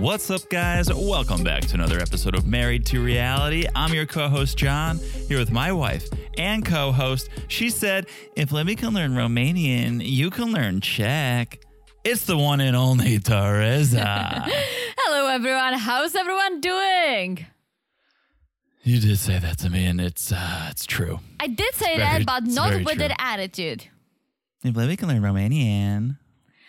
What's up, guys? Welcome back to another episode of Married to Reality. I'm your co host, John, here with my wife and co host. She said, If Libby can learn Romanian, you can learn Czech. It's the one and only Teresa. Hello, everyone. How's everyone doing? you did say that to me, and it's uh, it's true. I did say very- that, but not with true. an attitude. If Libby can learn Romanian.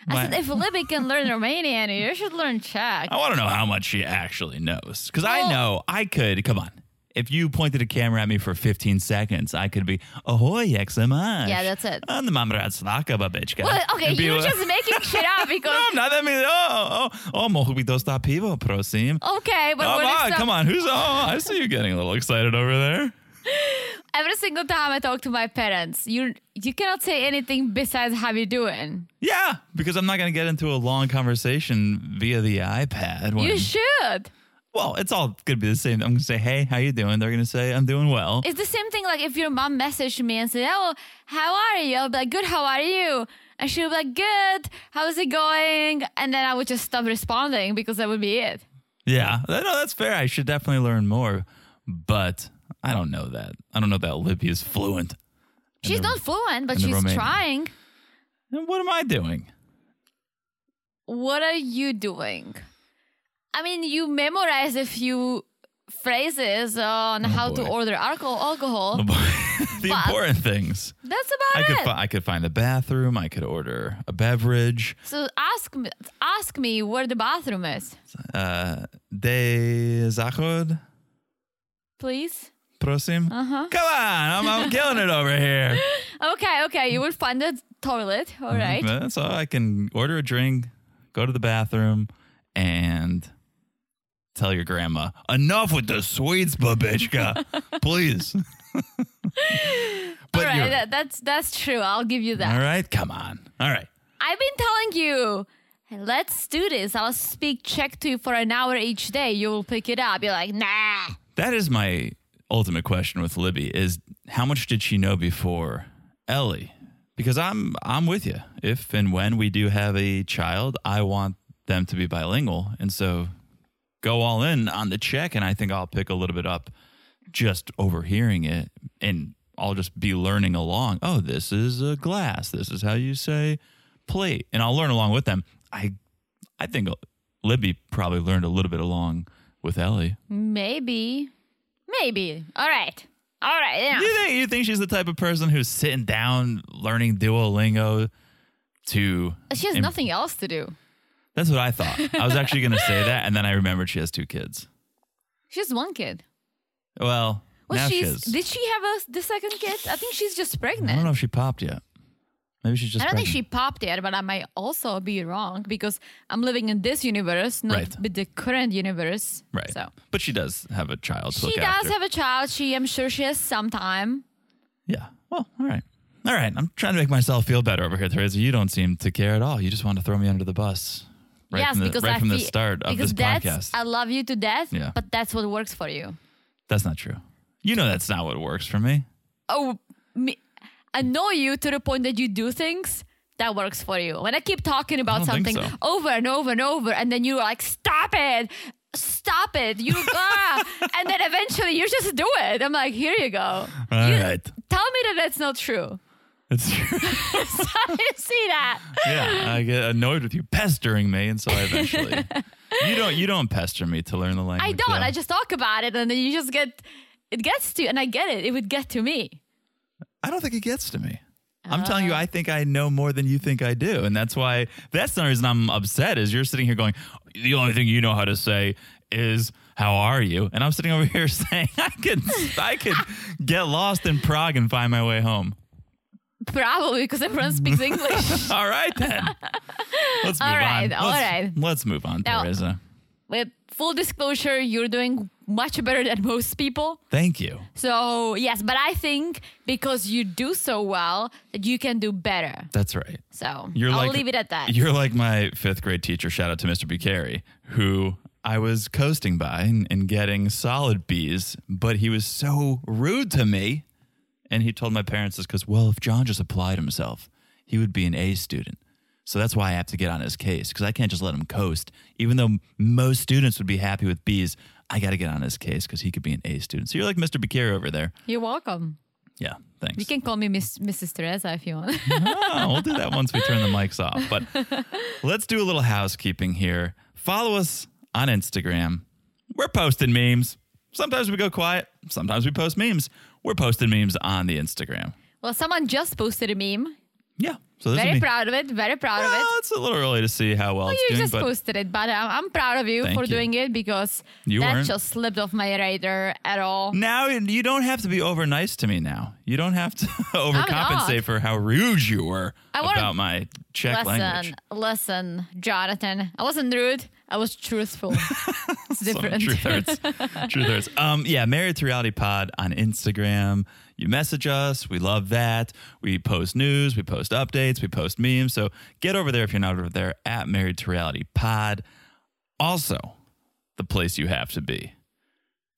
I said, if Libby can learn Romanian, you should learn Czech. Oh, I want to know how much she actually knows. Because I Well- know I could, come on. If you pointed a camera at me for 15 seconds, I could be, ahoy, máš? Yeah, that's it. I'm the mama rád sláka, babička. Well, okay, And you're people- just making shit up No. I'm not. That means, oh, oh, oh, by dostat pivo, prosím. Okay, but oh, what if some- come on. Who's, oh, I see you getting a little excited over there. every single time I talk to my parents, you you cannot say anything besides how you doing. Yeah, because I'm not going to get into a long conversation via the iPad. When, You should. well, it's all going to be the same. I'm going to say, hey, how you doing? They're going to say, I'm doing well. It's the same thing like if your mom messaged me and said, Oh, how are you? I'll be like, Good, how are you? And she'll be like, Good, how's it going? And then I would just stop responding because that would be it. Yeah, no, that's fair. I should definitely learn more, but I don't know that. I don't know that Libby is fluent. She's the- not fluent, but she's Romanian. trying. And what am I doing? What are you doing? I mean, you memorize a few phrases on how to Oh, order alcohol. alcohol. the important things. That's I about could it. fi- I could find the bathroom. I could order a beverage. so ask me, ask me where the bathroom is, Uh, de zachod, please. Prosím. Uh-huh. Come on, I'm, I'm killing it over here. Okay, okay. You will find the toilet. All right. That's all. I can order a drink, go to the bathroom, and tell your grandma enough with the sweets, babichka, please. but All right, that, that's that's true. I'll give you that. all right, come on. All right. I've been telling you, "Hey, let's do this. I'll speak Czech to you for an hour each day. You will pick it up. You're like, nah. That is my ultimate question with Libby is how much did she know before Ellie? Because I'm I'm with you. If and when we do have a child, I want them to be bilingual. And so go all in on the Czech and I think I'll pick a little bit up just overhearing it and I'll just be learning along. Oh, this is a glass. This is how you say plate. And I'll learn along with them. I I think Libby probably learned a little bit along with Ellie. Maybe, maybe. All right, all right. Yeah. You think you think she's the type of person who's sitting down learning Duolingo too? She has im- nothing else to do. That's what I thought. I was actually going to say that, and then I remembered she has two kids. She has one kid. Well, Was now she? she is. Did she have a the second kid? I think she's just pregnant. I don't know if she popped yet. Maybe she's just. I don't think she popped yet, but I might also be wrong because I'm living in this universe, not Right. with the current universe. Right. So But she does have a child she does after. have a child. She, I'm sure, she has some time. yeah. Well, all right. All right. I'm trying to make myself feel better over here, Teresa. You don't seem to care at all. You just want to throw me under the bus. Right yes, from the, because right I from the start of this podcast. I love you to death. Yeah. But that's what works for you. That's not true. You know that's not what works for me. Oh, me, annoy you to the point that you do things that works for you. When I keep talking about something so. over and over and over, and then you're like, "Stop it." Stop it! You ah. and then eventually you just do it. I'm like, here you go. All You- right. Tell me that that's not true. It's true. so I see that. yeah, I get annoyed with you pestering me, and so I eventually. you don't. You don't pester me to learn the language. I don't. though. I just talk about it, and then you just get. It gets to, you, and I get it. It would get to me. I don't think it gets to me. I'm telling you, uh. I think I know more than you think I do, and that's why. That's the reason I'm upset. Is you're sitting here going, the only thing you know how to say is "How are you?" and I'm sitting over here saying I could, I could get lost in Prague and find my way home. Probably because everyone speaks English. All right then. Let's move All right, on. all let's, right. Let's move on, Now- Teresa. With full disclosure, you're doing much better than most people. Thank you. So yes, but I think because you do so well that you can do better. That's right. So You're I'll like leave it at that. You're like my fifth grade teacher. Shout out to Mr. Bucari, who I was coasting by and, and getting solid B's, but he was so rude to me. And he told my parents this because, well, if John just applied himself, he would be an A student. So that's why I have to get on his case because I can't just let him coast. Even though most students would be happy with B's, I got to get on his case because he could be an A student. So you're like Mr. Bakir over there. You're welcome. Yeah, thanks. You can call me Miss, Mrs. Teresa if you want. oh, we'll do that once we turn the mics off. But let's do a little housekeeping here. Follow us on Instagram. We're posting memes. Sometimes we go quiet. Sometimes we post memes. We're posting memes on the Instagram. well, someone just posted a meme. Yeah. So Very proud of it. Very proud of Well, it. it's a little early to see how well, Well, you doing, just posted it, but I'm, I'm proud of you for you. doing it because You that weren't. just slipped off my radar at all. now you don't have to be over nice to me now. You don't have to overcompensate for how rude you were about my Czech language. Listen, listen, Jonathan. I wasn't rude. I was truthful. it's different. Truth hurts. Truth hurts. Um, yeah, Married to Reality Pod on Instagram. You message us. We love that. We post news. We post updates. We post memes. So get over there if you're not over there at Married to Reality Pod. Also, the place you have to be.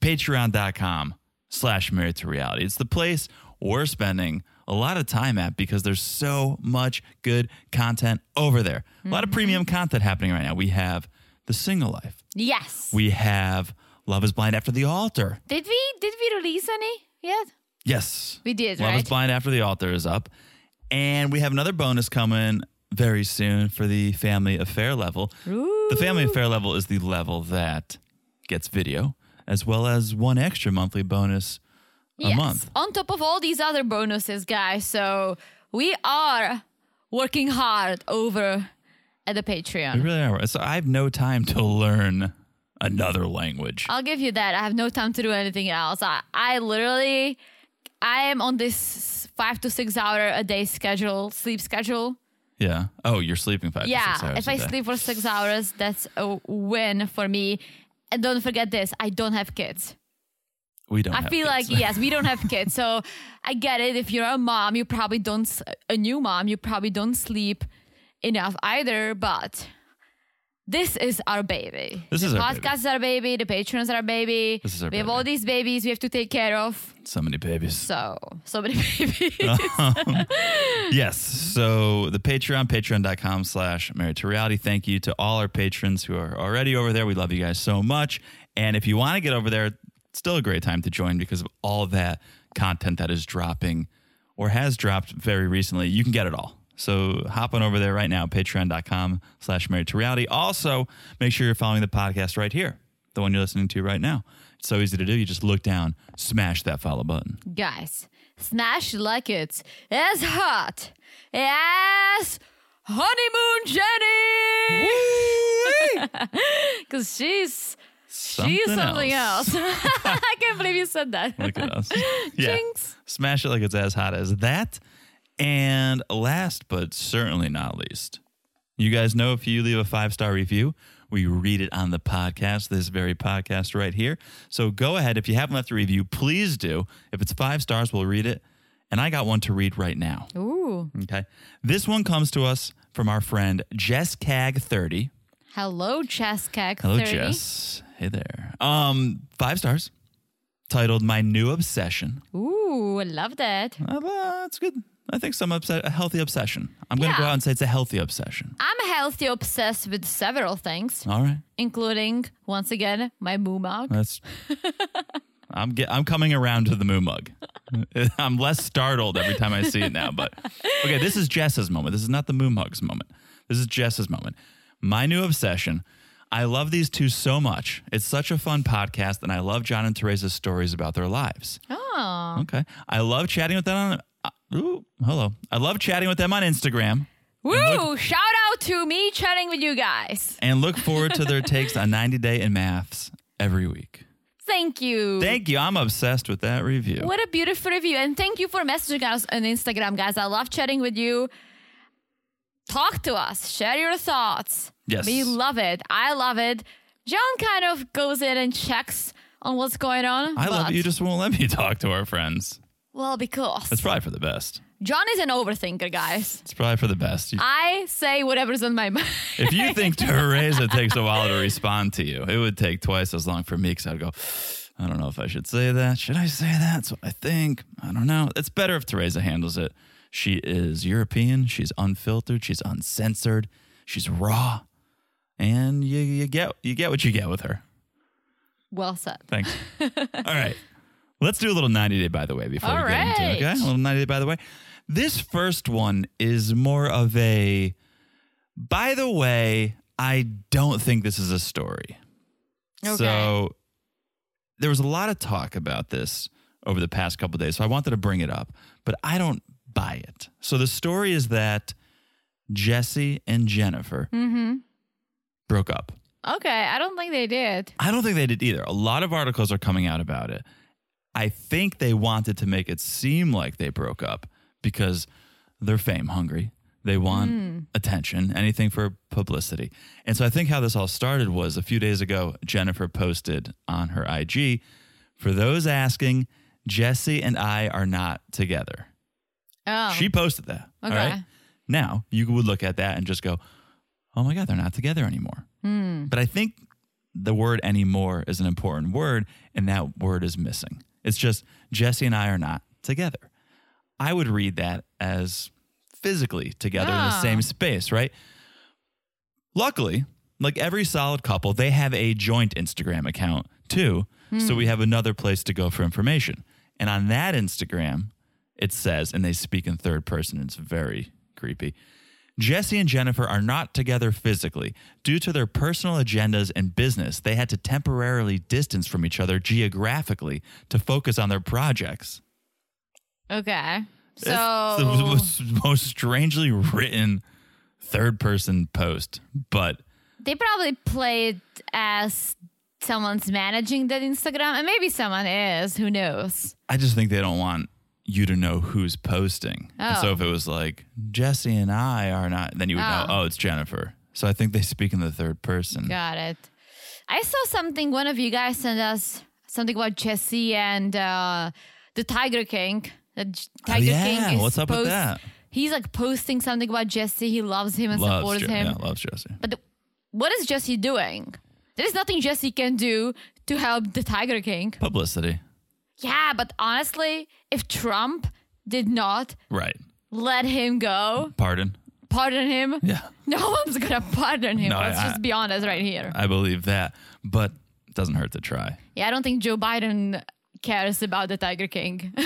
Patreon.com slash Married to Reality. It's the place we're spending a lot of time at because there's so much good content over there. A lot of mm-hmm. premium content happening right now. We have The Single Life. yes. We have Love is Blind After the Altar. did we did we release any yet? Yes. We did, Love is right? Blind After the Altar is up. And we have another bonus coming very soon for the Family Affair level. The Family Affair level is the level that gets video as well as one extra monthly bonus a yes. month. On top of all these other bonuses, guys. So we are working hard over at the Patreon. We really are. So I have no time to learn another language. I'll give you that. I have no time to do anything else. I, I literally, I am on this five to six hour a day schedule, sleep schedule. Yeah. Oh, you're sleeping five to yeah, six hours if I sleep for six hours, that's a win for me. And don't forget this: I don't have kids. we don't I feel kids. like yes, we don't have kids, so I get it. If you're a mom, you probably don't. a new mom, you probably don't sleep enough either. But this is our baby. This the is our baby. podcast is our baby. The patrons are our baby. This is our we have all these babies we have to take care of. so many babies. So so many babies. Yes. So the Patreon, patreon.com slash married to reality. Thank you to all our patrons who are already over there. We love you guys so much. And if you want to get over there, it's still a great time to join because of all that content that is dropping or has dropped very recently. You can get it all. So hop on over there right now, patreon.com slash married to reality. Also, make sure you're following the podcast right here, the one you're listening to right now. It's so easy to do. You just look down, smash that follow button. Guys, smash like it's as hot as honeymoon Jenny. Because she's she's something else. I can't believe you said that. Look at us. Yeah. Jinx. Smash it like it's as hot as that. And last but certainly not least, you guys know if you leave a five star review, we read it on the podcast, this very podcast right here. So go ahead. If you haven't left a review, please do. If it's five stars, we'll read it. And I got one to read right now. Ooh. Okay. This one comes to us from our friend Jess Cag30. Hello, Cheskak. Hello, 30. Jess. Hey there. Um, five stars. Titled My New Obsession. Ooh, I love that. Uh, that's good. I think some upset, a healthy obsession. I'm going to go out and say it's a healthy obsession. I'm healthy obsessed with several things, All right, including, once again, my moo mug. that's. I'm get, I'm coming around to the moo mug. I'm less startled every time I see it now. But okay, this is Jess's moment. This is not the moo mug's moment. This is Jess's moment. My new obsession. I love these two so much. It's such a fun podcast, and I love John and Teresa's stories about their lives. Oh. Okay, I love chatting with them on. Ooh, hello. I love chatting with them on Instagram. Woo! Shout out to me chatting with you guys. and look forward to their takes on 90 Day in Maths every week. Thank you. Thank you. I'm obsessed with that review. What a beautiful review. And thank you for messaging us on Instagram, guys. I love chatting with you. Talk to us, share your thoughts. Yes. We love it. I love it. John kind of goes in and checks on what's going on. I love it. You just won't let me talk to our friends. Well, because It's probably for the best. John is an overthinker, guys. It's probably for the best. You- I say whatever's on my mind. if you think Teresa takes a while to respond to you, it would take twice as long for me because I'd go, I don't know if I should say that. Should I say that? That's what I think. I don't know. It's better if Teresa handles it. She is European. She's unfiltered. She's uncensored. She's raw, and you, you get you get what you get with her. Well said. Thanks. All right. Let's do a little 90 day by the way before All we get into it. Okay. A little 90 day by the way. This first one is more of a by the way, I don't think this is a story. Okay. So there was a lot of talk about this over the past couple days. So I wanted to bring it up, but I don't buy it. So the story is that Jesse and Jennifer Mm-hmm. broke up. Okay, I don't think they did. I don't think they did either. A lot of articles are coming out about it. I think they wanted to make it seem like they broke up because they're fame hungry. They want hmm. attention, anything for publicity. And so I think how this all started was a few days ago, Jennifer posted on her IG for those asking, Jesse and I are not together. Oh, She posted that. All Okay. right. Now you would look at that and just go, oh my God, they're not together anymore. Hmm. But I think the word anymore is an important word, and that word is missing. It's just Jesse and I are not together. I would read that as physically together in the same space, right? Luckily, like every solid couple, they have a joint Instagram account too. So hmm. we have another place to go for information. And on that Instagram, it says, and they speak in third person, it's very creepy. Jesse and Jennifer are not together physically. Due to their personal agendas and business, they had to temporarily distance from each other geographically to focus on their projects. okay. It's the So most, most strangely written third person post, but they probably played as someone's managing that Instagram, and maybe someone is. Who knows? I just think they don't want you to know who's posting. And so Oh. if it was like Jesse and I are not, then you would know, Oh. oh, it's Jennifer. So I think they speak in the third person. Got it. I saw something. One of you guys sent us something about Jesse and uh, the Tiger King. The Tiger Oh, yeah. King. Is What's up with that? He's like posting something about Jesse. He loves him and Loves, supports Je- him. yeah, loves Jesse. But the, what is Jesse doing? There is nothing Jesse can do to help the Tiger King. Publicity. Yeah, but honestly, if Trump did not Right. let him go, Pardon. pardon him, Yeah. no one's gonna pardon him. No, Let's I- just be honest right here. I believe that, but it doesn't hurt to try. Yeah, I don't think Joe Biden cares about the Tiger King.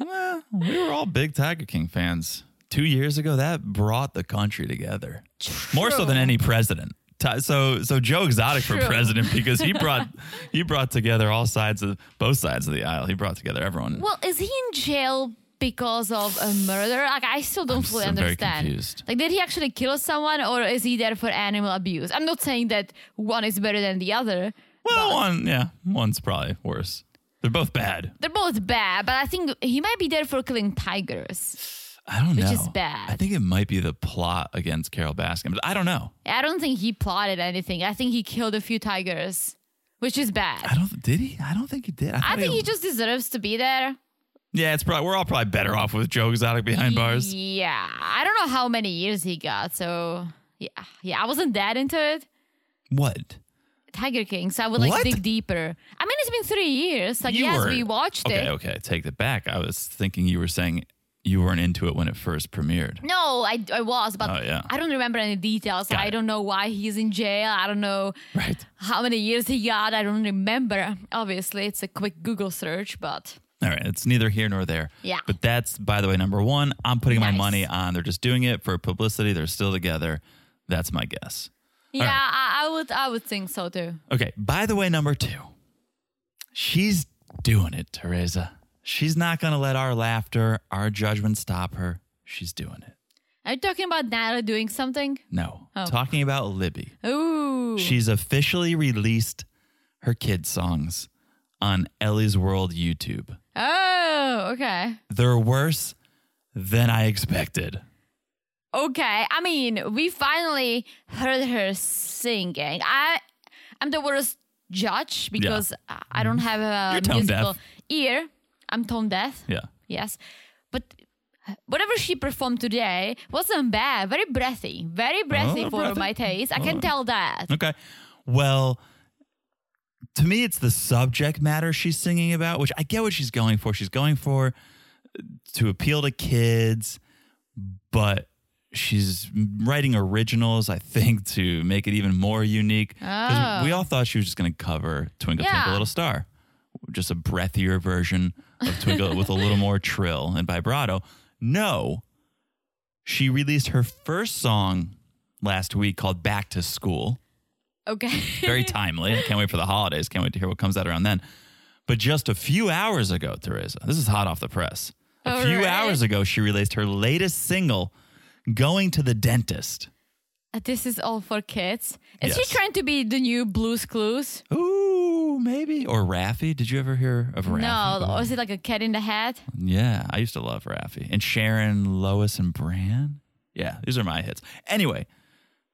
Well, we were all big Tiger King fans. Two years ago, that brought the country together more so than any president. So, so Joe Exotic for president because he brought he brought together all sides of both sides of the aisle. He brought together everyone. well, is he in jail because of a murder? Like, I still don't fully I'm very understand. confused. Like, did he actually kill someone, or is he there for animal abuse? I'm not saying that one is better than the other. well, one yeah, one's probably worse. They're both bad. They're both bad, but I think he might be there for killing tigers. I don't Which know. is bad. I think it might be the plot against Carole Baskin, but I don't know. I don't think he plotted anything. I think he killed a few tigers, which is bad. I don't. Did he? I don't think he did. I thought think he just deserves to be there. Yeah, it's probably we're all probably better off with Joe Exotic behind bars. Yeah, I don't know how many years he got. So yeah, yeah, I wasn't that into it. What? Tiger King, so I would like What? dig deeper. I mean, it's been three years. Like, You yes, were- we watched Okay, it. Okay, okay, take that back. I was thinking you were saying you weren't into it when it first premiered. No, I, I was, but Oh, yeah. I don't remember any details. Got I it. don't know why he's in jail. I don't know Right. how many years he got. I don't remember. Obviously, it's a quick Google search, but All right, it's neither here nor there. Yeah. But that's by the way number 1. I'm putting my money on they're just doing it for publicity. They're still together. That's my guess. yeah, right. I, I would I would think so too. Okay, by the way number 2. She's doing it, Teresa. She's not going to let our laughter, our judgment stop her. She's doing it. Are you talking about Natalie doing something? No. Oh. Talking about Libby. Ooh. She's officially released her kids' songs on Ellie's World YouTube. oh, okay. They're worse than I expected. Okay. I mean, we finally heard her singing. I I'm the worst judge because I- I don't have a musical deaf. ear. I'm tone deaf. Yeah. Yes. But whatever she performed today wasn't bad. Very breathy. Very breathy Oh, for breathy. my taste. I can Oh. tell that. Okay. Well, to me, it's the subject matter she's singing about, which I get what she's going for. She's going for uh, to appeal to kids, but she's writing originals, I think, to make it even more unique. Oh. We all thought she was just going to cover Twinkle Twinkle Little Star, just a breathier version of Twinkle with a little more trill and vibrato. No, she released her first song last week called Back to School. Okay. Very timely. I can't wait for the holidays. Can't wait to hear what comes out around then. But just a few hours ago, Teresa, this is hot off the press. A All few right. hours ago, she released her latest single, Going to the Dentist. Uh, this is all for kids. Is Yes. she trying to be the new Blues Clues? Ooh, maybe. Or Raffi. Did you ever hear of Raffi? No, or it like a cat in the hat? Yeah, I used to love Raffi. And Sharon, Lois, and Bram. Yeah, these are my hits. Anyway,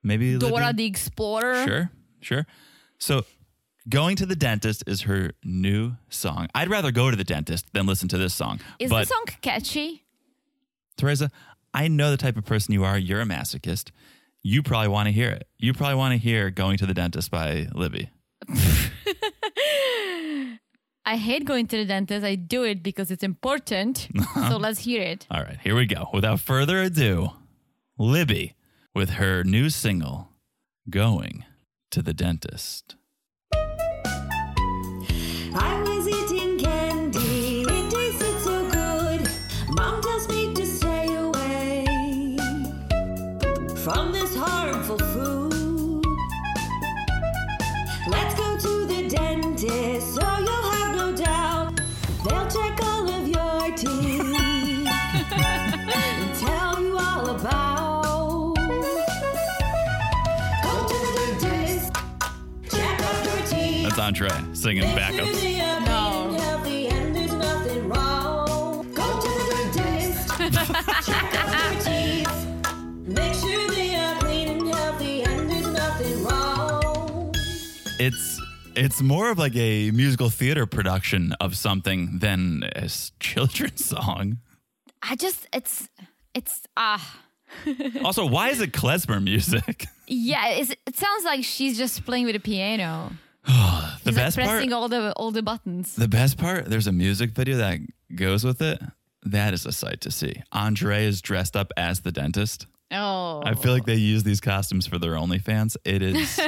maybe Dora Libby- the Explorer. Sure, sure. So, Going to the Dentist is her new song. I'd rather go to the dentist than listen to this song. Is but the song catchy? Teresa, I know the type of person you are. You're a masochist. You probably want to hear it. You probably want to hear Going to the Dentist by Libby. I hate going to the dentist. I do it because it's important. so let's hear it. All right, here we go. Without further ado, Libby with her new single, Going to the Dentist. And there's nothing wrong. It's it's more of like a musical theater production of something than a s- children's song. I just, it's, it's, ah. Also, why is it klezmer music? yeah, it's, it sounds like she's just playing with a piano. The She's like best part, all the all the buttons. the best part, there's a music video that goes with it. That is a sight to see. Andre is dressed up as the dentist. Oh. I feel like they use these costumes for their OnlyFans. It is,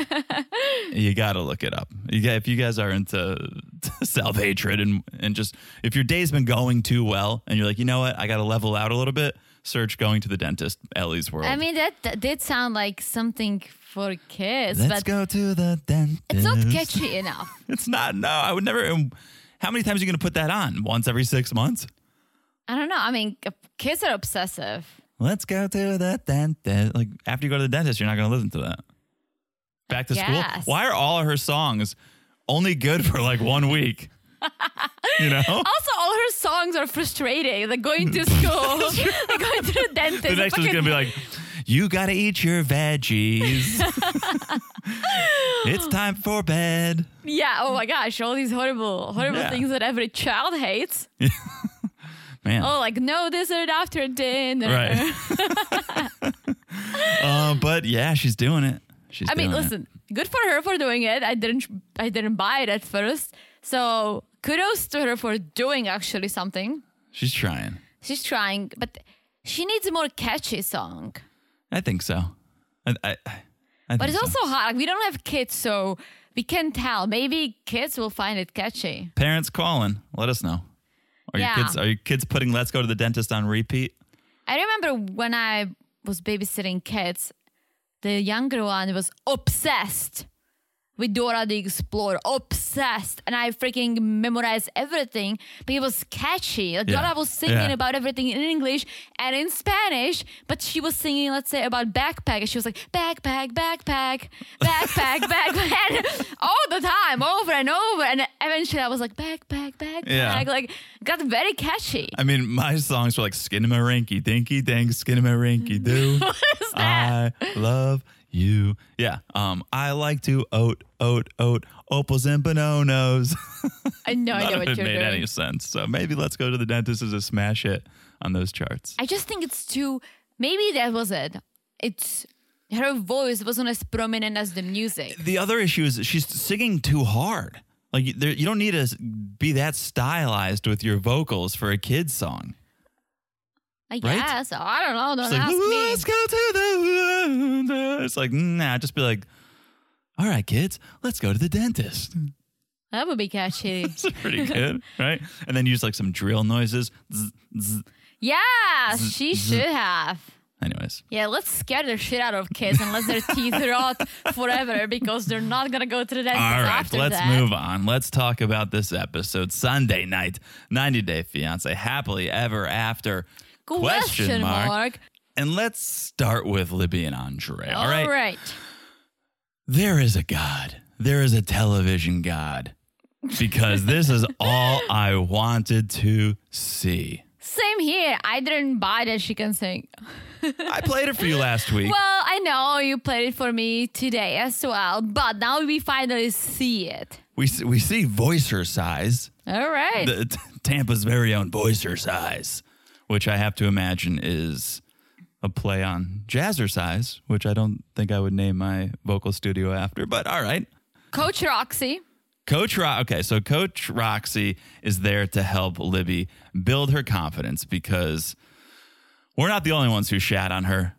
you got to look it up. You got, if you guys are into self hatred and and just if your day's been going too well and you're like, you know what, I got to level out a little bit. Search going to the dentist, Ellie's World. I mean, that, that did sound like something for kids, Let's but go to the dentist. it's not catchy enough. It's not. No, I would never. um, How many times are you going to put that on? Once every six months? I don't know. I mean, kids are obsessive. Let's go to the dentist. Like after you go to the dentist, you're not going to listen to that. Back to school. Why are all of her songs only good for like one week? you know. Also, all her songs are frustrating. Like going to school, like going to the dentist. the next one's going to be like, "You got to eat your veggies. it's time for bed." yeah. Oh my gosh, all these horrible, horrible Yeah. things that every child hates. Man. Oh, like no dessert after dinner. Right. uh, but yeah, she's doing it. She's I mean, doing it. listen, good for her for doing it. I didn't, I didn't buy it at first. So kudos to her for doing actually something. She's trying. She's trying, but she needs a more catchy song. I think so. I, I, I But it's so. also hard. Like, we don't have kids, so we can tell. Maybe kids will find it catchy. parents calling. Let us know. Are Yeah. your kids are your kids putting "Let's Go to the Dentist" on repeat? I remember when I was babysitting kids, the younger one was obsessed with Dora the Explorer, obsessed, and I freaking memorized everything. But it was catchy. Like Yeah. Dora was singing Yeah. about everything in English and in Spanish, but she was singing, let's say, about backpack, and she was like backpack, backpack, backpack, backpack, all the time, over and over. And eventually, I was like backpack, backpack, Yeah. like got very catchy. I mean, my songs were like "Skinnamarink, dinky dang, Skinnamarink doo." What is that? I love you. Yeah. Um, I like to oat, oat, oat, opals and bononos. I know, I know what it you're made doing. any sense. So maybe "Let's Go to the Dentist" as a smash hit on those charts. I just think it's too. Maybe that was it. It's her voice wasn't as prominent as the music. the other issue is she's singing too hard. Like you- there, you don't need to be that stylized with your vocals for a kid's song. I Right? guess. I don't know. Don't like, ask me. let's go to the. It's like, nah, just be like, all right, kids, let's go to the dentist. That would be catchy. It's pretty good, right? And then use like some drill noises. Zzz, zzz. yeah, she should have. Anyways, Yeah, let's scare the shit out of kids and let their teeth rot forever because they're not gonna go to the dentist all right, let's that. move on. Let's talk about this episode Sunday night, 90 Day Fiance, happily ever after. Question mark. And let's start with Libby and Andre. All right. All right. There is a God. There is a television God. Because this is all I wanted to see. Same here. I didn't buy that she can sing. I played it for you last week. Well, I know you played it for me today as well, but now we finally see it. We s- we see Voicercise, All right. the, Tampa's very own Voicercise, which I have to imagine is a play on Jazzercise, which I don't think I would name my vocal studio after. But all right, Coach Roxy. Coach Ro- okay, so Coach Roxy is there to help Libby build her confidence because we're not the only ones who shat on her.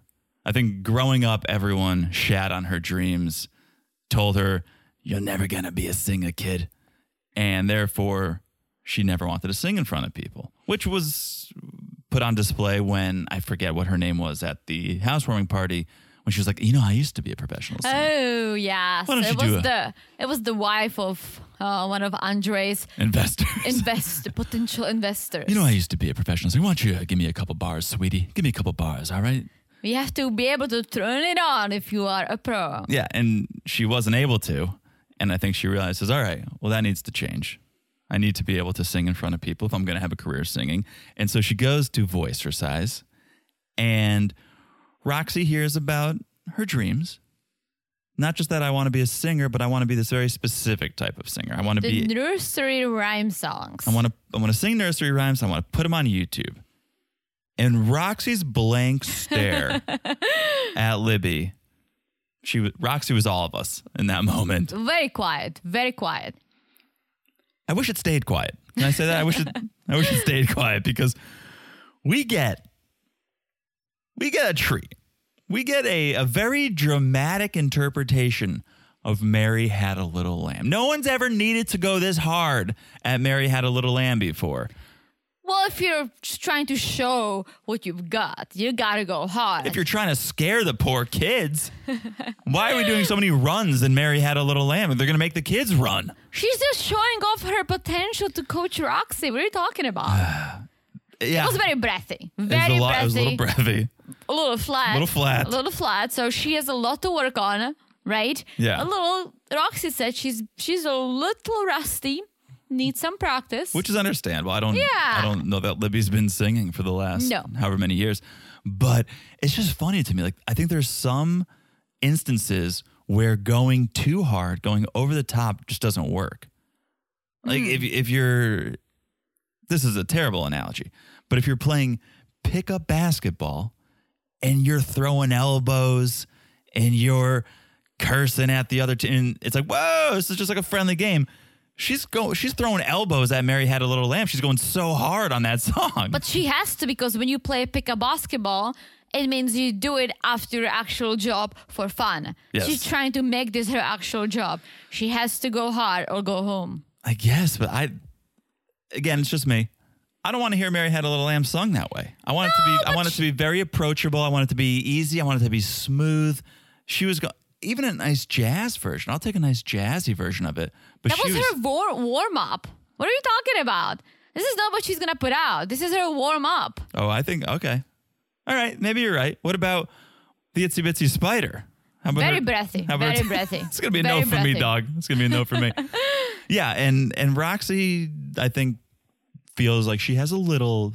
I think growing up, everyone shat on her dreams, told her, You're never gonna be a singer, kid. And therefore, she never wanted to sing in front of people, which was put on display when I forget what her name was at the housewarming party when she was like, You know, I used to be a professional singer. Oh yes, Why don't it you was do a- the it was the wife of uh, one of Andre's Investors. invest potential investors. You know, I used to be a professional singer. Why don't you uh, give me a couple bars, sweetie? Give me a couple bars, all right? you have to be able to turn it on if you are a pro. Yeah, and she wasn't able to. And I think she realizes, all right, well, that needs to change. I need to be able to sing in front of people if I'm going to have a career singing. And so she goes to Voicercise, and Roxy hears about her dreams. Not just that I want to be a singer, but I want to be this very specific type of singer. I want to The be nursery rhyme songs. I want to I want to sing nursery rhymes. I want to put them on YouTube. And Roxy's blank stare at Libby. She Roxy was all of us in that moment. very quiet, very quiet. I wish it stayed quiet. Can I say that? I wish it I wish it stayed quiet because we get we get a treat. We get a, a very dramatic interpretation of Mary Had a Little Lamb. No one's ever needed to go this hard at Mary Had a Little Lamb before. Well, if you're just trying to show what you've got, you gotta go hard. If you're trying to scare the poor kids, why are we doing so many runs in Mary Had a Little Lamb? They're to make the kids run. She's just showing off her potential to coach Roxy. What are you talking about? Yeah. it was very breathy. It Very a lot- it was a little breathy. a little flat. A little flat. A little flat. So she has a lot to work on, right? Yeah. A little Roxy said she's she's a little rusty. Needs some practice. which is understandable. I don't, Yeah. I don't know that Libby's been singing for the last No. however many years, but it's just funny to me. Like I think there's some instances where going too hard, going over the top, just doesn't work. Like if hmm. if you're, this is a terrible analogy, but if you're playing pickup basketball and you're throwing elbows and you're cursing at the other team, it's like whoa, this is just like a friendly game. She's go. She's throwing elbows at Mary Had a Little Lamb. She's going so hard on that song. But she has to because when you play pick a basketball, it means you do it after your actual job for fun. Yes. She's trying to make this her actual job. She has to go hard or go home. I guess, but I, again, it's just me. I don't want to hear Mary Had a Little Lamb sung that way. I want it to be. I want it to be very approachable. I want it to be easy. I want it to be smooth. She was going. Even a nice jazz version. I'll take a nice jazzy version of it. But That she was her war- warm up. What are you talking about? This is not what she's gonna put out. This is her warm up. Oh, I think okay. All right, maybe you're right. What about the Itsy Bitsy Spider? How about Very her- breathy, how about very breathy, it's gonna be a very no for me, dog. It's gonna be a no for me. yeah, and and Roxy, I think, feels like she has a little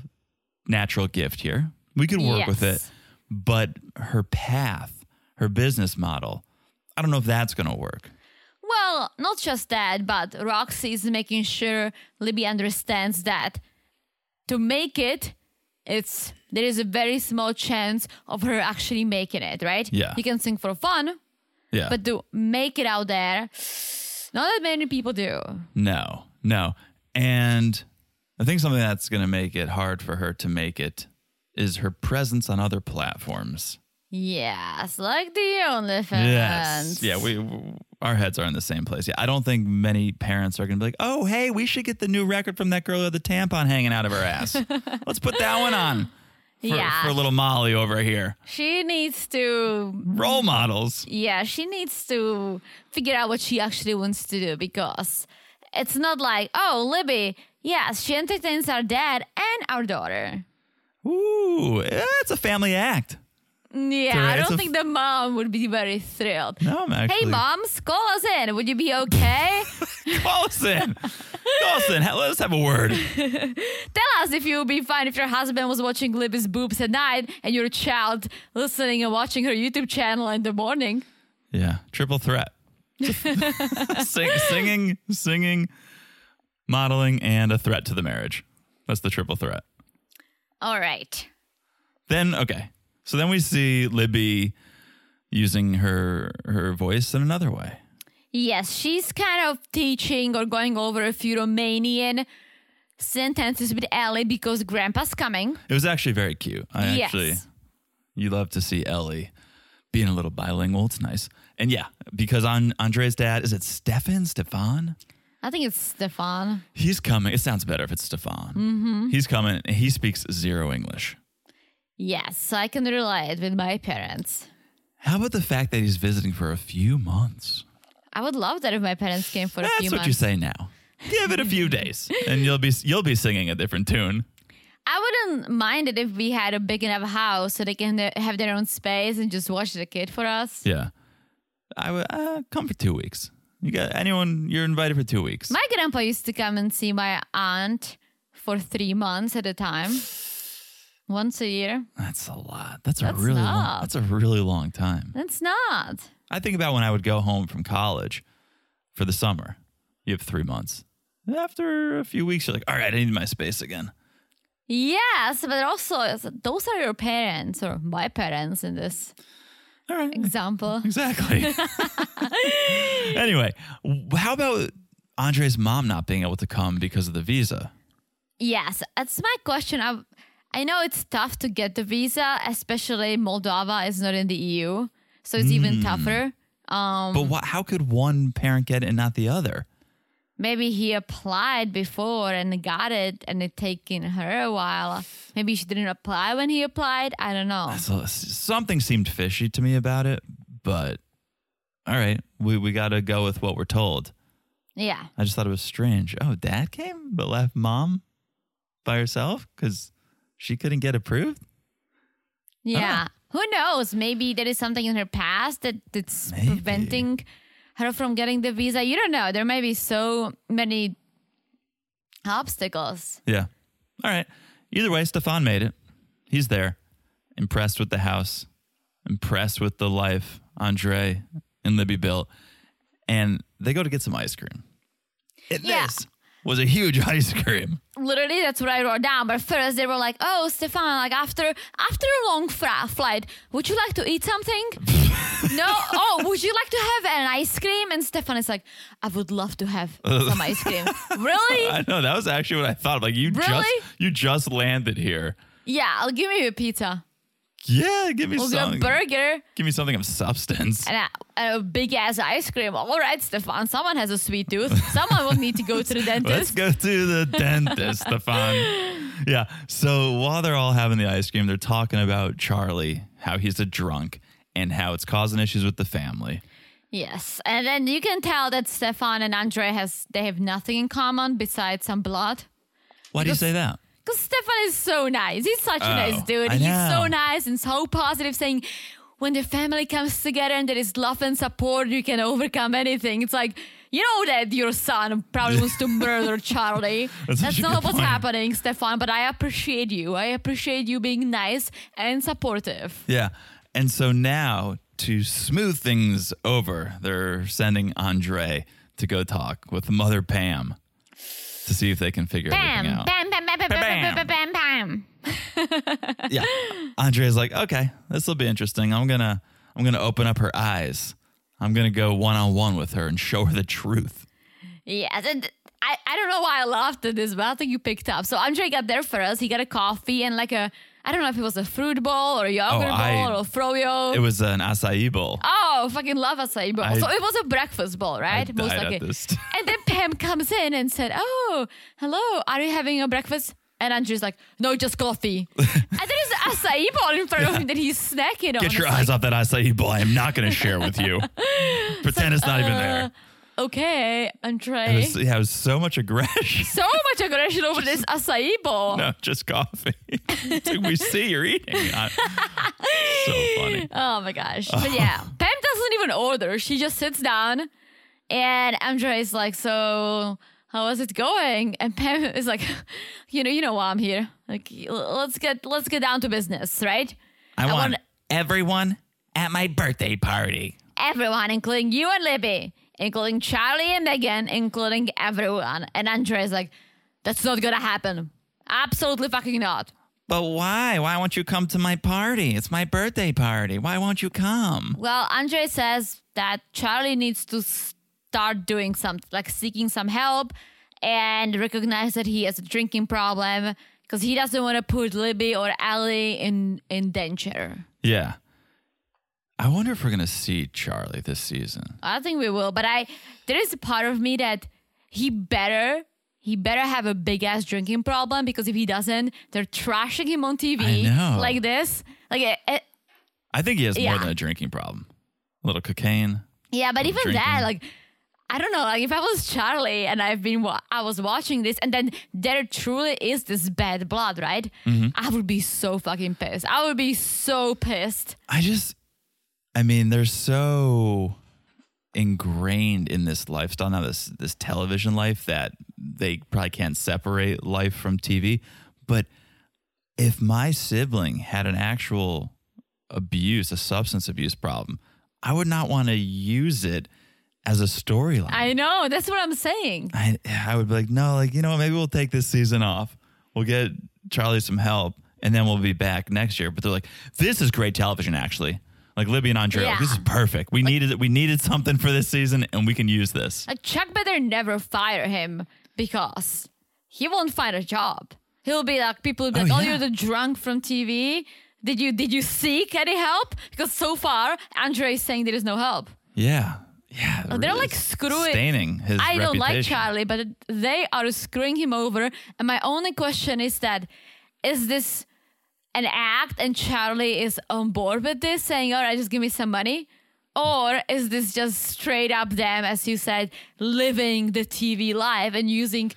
natural gift here. We could work with it, but her path, her business model, I don't know if that's gonna work. Well, not just that, but Roxy is making sure Libby understands that to make it, it's there is a very small chance of her actually making it, right? Yeah. You can sing for fun, Yeah, but to make it out there, not that many people do. No, no. And I think something that's going to make it hard for her to make it is her presence on other platforms. Yes, like the OnlyFans. Yes. Yeah, we our heads are in the same place. Yeah, I don't think many parents are going to be like, "Oh, hey, we should get the new record from that girl with the tampon hanging out of her ass. Let's put that one on." For, Yeah. for little Molly over here. She needs to Role models. yeah, she needs to figure out what she actually wants to do because it's not like, oh, Libby, yes, she entertains our dad and our daughter. Ooh, it's a family act. Yeah, I don't think the mom would be very thrilled. No, I'm actually. Hey, moms, call us in. Would you be okay? Call us in. Call us in. Let's have a word. Tell us if you would be fine if your husband was watching Libby's boobs at night and your child listening and watching her YouTube channel in the morning. Yeah, triple threat. Sing, singing, singing, modeling, and a threat to the marriage. That's the triple threat. All right. Then okay, so then we see Libby using her her voice in another way. Yes, she's kind of teaching or going over a few Romanian sentences with Ellie because Grandpa's coming. It was actually very cute. I Yes. actually, you love to see Ellie being a little bilingual. It's nice, and yeah, because on Andre's dad is it Stefan? Stefan? I think it's Stefan. He's coming. It sounds better if it's Stefan. Mm-hmm. He's coming. He speaks zero English. Yes, I can relate with my parents. How about the fact that he's visiting for a few months? I would love that if my parents came for a few. That's few what months. you say now. Give it a few days, and you'll be you'll be singing a different tune. I wouldn't mind it if we had a big enough house so they can have their own space and just watch the kid for us. Yeah, I would uh, come for two weeks. You got anyone? You're invited for two weeks. My grandpa used to come and see my aunt for three months at a time, once a year. That's a lot. That's a That's really long. not. That's a really long time. That's not. I think about when I would go home from college for the summer. You have three months. After a few weeks, you're like, all right, I need my space again. Yes, but also those are your parents or my parents in this right. example. Exactly. anyway, how about Andre's mom not being able to come because of the visa? Yes, that's my question. I, I know it's tough to get the visa, especially Moldova is not in the EU, so it's Hmm. even tougher. Um, But what, how could one parent get it and not the other? maybe he applied before and got it, and it taken her a while. Maybe she didn't apply when he applied. I don't know. So, something seemed fishy to me about it, but all right, we, we got to go with what we're told. Yeah, I just thought it was strange. Oh, dad came but left mom by herself because she couldn't get approved? yeah. Oh. Who knows? Maybe there is something in her past that that's Maybe. preventing her from getting the visa. You don't know. There may be so many obstacles. Yeah. All right. Either way, Stefan made it. He's there, impressed with the house, impressed with the life Andre and Libby built. And they go to get some ice cream. And Yeah. this was a huge ice cream. literally that's what I wrote down. But first they were like, "Oh, Stefan, like after after a long fra- flight, would you like to eat something? no. Oh, would you like to have an ice cream?" And Stefan is like, "I would love to have some ice cream." really? I know that was actually what I thought. Like you just you just landed here. Yeah, I'll give me a pizza. Yeah, give me We'll get a something. burger Give me something of substance. and a, and a big ass ice cream. All right, Stefan. Someone has a sweet tooth. Someone will need to go to the dentist. Let's go to the dentist, Stefan. Yeah. So while they're all having the ice cream, they're talking about Charlie, how he's a drunk, and how it's causing issues with the family. Yes, and then you can tell that Stefan and Andre has they have nothing in common besides some blood. Why do you say that? Because Stefan is so nice. He's such a oh, nice Oh, dude. I He's so nice and so positive, saying when the family comes together and there is love and support, you can overcome anything. It's like, you know that your son probably wants to murder Charlie. That's, That's not what's point. happening, Stefan, but I appreciate you. I appreciate you being nice and supportive. Yeah. And so now to smooth things over, they're sending Andre to go talk with Mother Pam to see if they can figure Pam, everything out. Pam, Pam, Pam, Pam, Pam, Pam, Pam, Pam. Pam. yeah. Andre's like, okay, this will be interesting. I'm gonna I'm gonna open up her eyes. I'm gonna go one on one with her and show her the truth. Yes, and I, I don't know why I laughed at this, but I think you picked up. So Andre got there first. He got a coffee and like a I don't know if it was a fruit bowl or a yogurt Oh, I- bowl or froyo. It was an acai bowl. Oh, fucking love acai bowl. I- so it was a breakfast bowl, right? I Most died likely. at this. And then Pam comes in and said, "Oh, hello. Are you having a breakfast?" And Andrew's like, "No, just coffee." and there's an acai bowl in front of him that he's snacking on. Get your It's eyes like, off that acai bowl. I am not going to share with you. Pretend it's not even there. Uh, okay, It Andre. was, yeah, it was so much aggression. so much aggression over this acai bowl. No, just coffee. It's like, we see you're eating. I- so funny. Oh my gosh. But yeah, Pam doesn't even order. She just sits down and Andre is like, So how is it going? And Pam is like, you know, you know why I'm here. Like let's get let's get down to business, right? I, I want want- everyone at my birthday party. Everyone, including you and Libby, including Charlie and Megan, including everyone. And Andre is like, That's not gonna happen. Absolutely fucking not. But why? Why won't you come to my party? It's my birthday party. Why won't you come? Well, Andre says that Charlie needs to start doing some, like seeking some help and recognize that he has a drinking problem because he doesn't want to put Libby or Ellie in, in danger. Yeah. I wonder if we're going to see Charlie this season. I think we will, but I there is a part of me that he better he better have a big ass drinking problem because if he doesn't, they're trashing him on TV like this. Like it, it, I think he has more than a drinking problem. A little cocaine. Yeah, but even drinking. that, like, I don't know, like if I was Charlie and I've been, wa- I was watching this, and then there truly is this bad blood, right? Mm-hmm. I would be so fucking pissed. I would be so pissed. I just, I mean, they're so ingrained in this lifestyle now, this this television life that they probably can't separate life from TV. But if my sibling had an actual abuse, a substance abuse problem, I would not want to use it as a storyline. I know, that's what I'm saying. I I would be like, no, like you know, maybe we'll take this season off. We'll get Charlie some help, and then we'll be back next year. But they're like, this is great television, actually. Like Libby and Andre, like, Yeah. this is perfect. We needed it. We needed something for this season, and we can use this. Like, Chuck better never fire him because he won't find a job. He'll be like, people will be Oh, like, oh, yeah. you're the drunk from TV. Did you did you seek any help? Because so far, Andre is saying there is no help. Yeah, yeah. it they're really like screwing- staining his. I don't like. Charlie, but they are screwing him over. And my only question is that is this an act and Charlie is on board with this, saying, all right, just give me some money? Or is this just straight up them, as you said, living the TV life and using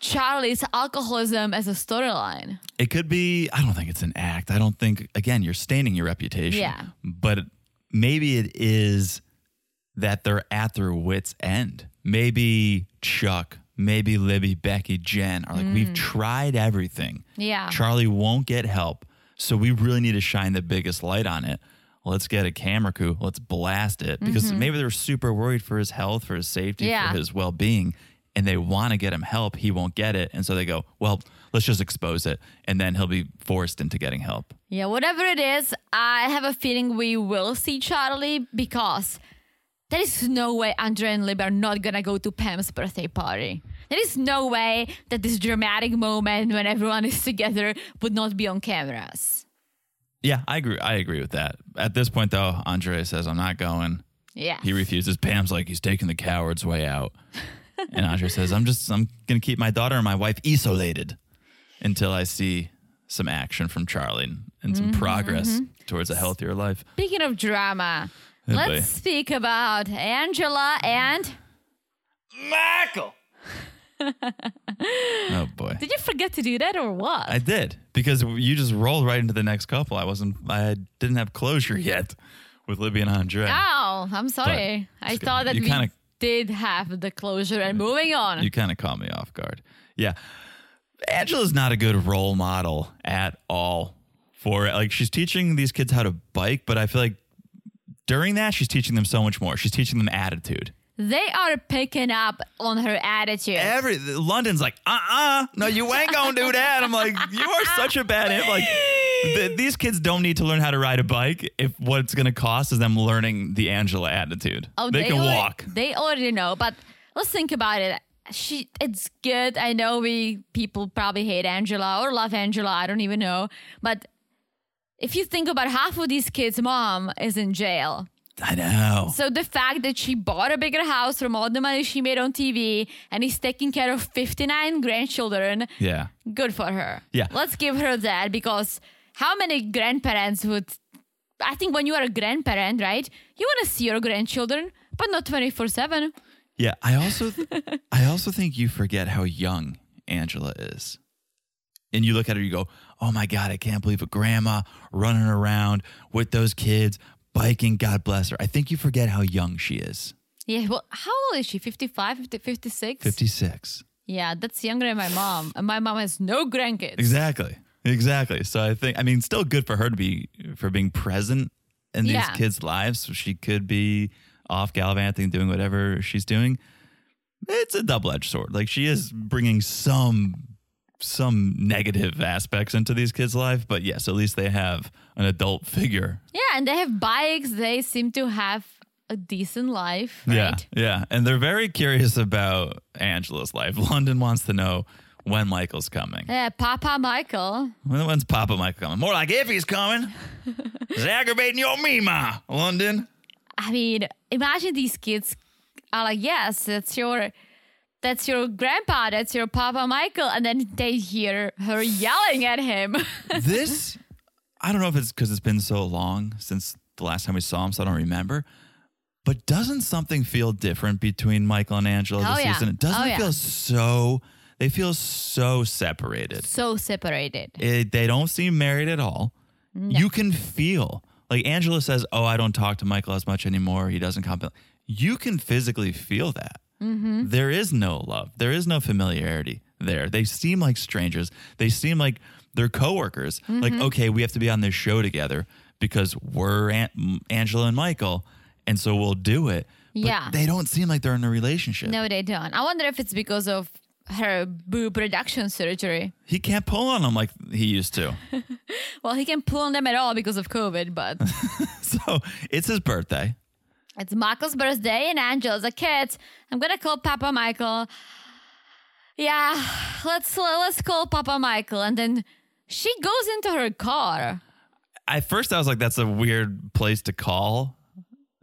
Charlie's alcoholism as a storyline? It could be. I don't think it's an act. I don't think. Again, you're staining your reputation. Yeah. But maybe it is that they're at their wits' end. Maybe Chuck, maybe Libby, Becky, Jen are like, we've tried everything. Mm. Yeah. Charlie won't get help, so we really need to shine the biggest light on it. Let's get a camera crew. Let's blast it because maybe they're super worried for his health, for his safety, Mm-hmm. Yeah. for his well-being, and they want to get him help. He won't get it, and so they go, "Well, let's just expose it," and then he'll be forced into getting help. Yeah, whatever it is, I have a feeling we will see Charlie because there is no way Andre and Lib are not gonna go to Pam's birthday party. There is no way that this dramatic moment when everyone is together would not be on cameras. Yeah, I agree. I agree with that. At this point, though, Andre says, "I'm not going." Yeah. He refuses. Pam's like, "He's taking the coward's way out," and Andre says, "I'm just, I'm gonna keep my daughter and my wife isolated until I see some action from Charlie and, some mm-hmm, progress mm-hmm. towards a healthier life." Speaking of drama, let's boy. speak about Angela and Michael. oh boy. did you forget to do that or what? I did because you just rolled right into the next couple. I wasn't. I didn't have closure yet with Libby and Andre. oh, I'm sorry. I just thought that you we kinda- did have the closure and moving on. You kind of caught me off guard. Yeah, Angela's not a good role model at all. For like, she's teaching these kids how to bike, but I feel like during that, she's teaching them so much more. She's teaching them attitude. They are picking up on her attitude. Every London's like, uh, uh no, you ain't gonna do that. I'm like, you are such a bad hit. Like, th- these kids don't need to learn how to ride a bike if what it's gonna cost is them learning the Angela attitude. Oh, they, can alre- walk. They already know, but let's think about it. She, it's good. I know we people probably hate Angela or love Angela. I don't even know, but if you think about half of these kids' mom is in jail. I know. So the fact that she bought a bigger house from all the money she made on TV and is taking care of 59 grandchildren, Yeah. good for her. Yeah. Let's give her that because how many grandparents would I think when you are a grandparent, right? You want to see your grandchildren, but not 24/7. Yeah, I also I also think you forget how young Angela is. And you look at her you go, "Oh my god, I can't believe a grandma running around with those kids, biking, God bless her." I think you forget how young she is. Yeah, well, how old is she? 55, 50, 56? 56. Yeah, that's younger than my mom. And my mom has no grandkids. Exactly. Exactly. So I think I mean still good for her to be for being present in these Yeah. kids' lives. So she could be off gallivanting doing whatever she's doing. It's a double-edged sword. Like she is bringing some some negative aspects into these kids' life, but yes, at least they have an adult figure. Yeah, and they have bikes. They seem to have a decent life, right? Yeah. Yeah. And they're very curious about Angela's life. London wants to know when Michael's coming. Yeah, Papa Michael. When, when's Papa Michael coming? More like if he's coming. It's aggravating your Mima, London. I mean, imagine these kids are like, yes, that's your that's your grandpa, that's your Papa Michael, and then they hear her yelling at him. This, I don't know if it's because it's been so long since the last time we saw him, so I don't remember. But doesn't something feel different between Michael and Angela Oh, this yeah. season? Doesn't Oh, it yeah. feel so? They feel so separated. so separated. It, they don't seem married at all. You can feel like Angela says, "Oh, I don't talk to Michael as much anymore. He doesn't come." You can physically feel that. Mm-hmm. There is no love. There is no familiarity there. They seem like strangers. They seem like they're coworkers. Like, mm-hmm. okay, we have to be on this show together because we're An- Angela and Michael, and so we'll do it. But Yeah. they don't seem like they're in a relationship. No, they don't. I wonder if it's because of her boob reduction surgery. He can't pull on them like he used to. Well, he can pull on them at all because of COVID, but so it's his birthday. It's Michael's birthday and Angela's a kid. I'm gonna call Papa Michael. Yeah, let's let's call Papa Michael, and then she goes into her car. at first I was like, that's a weird place to call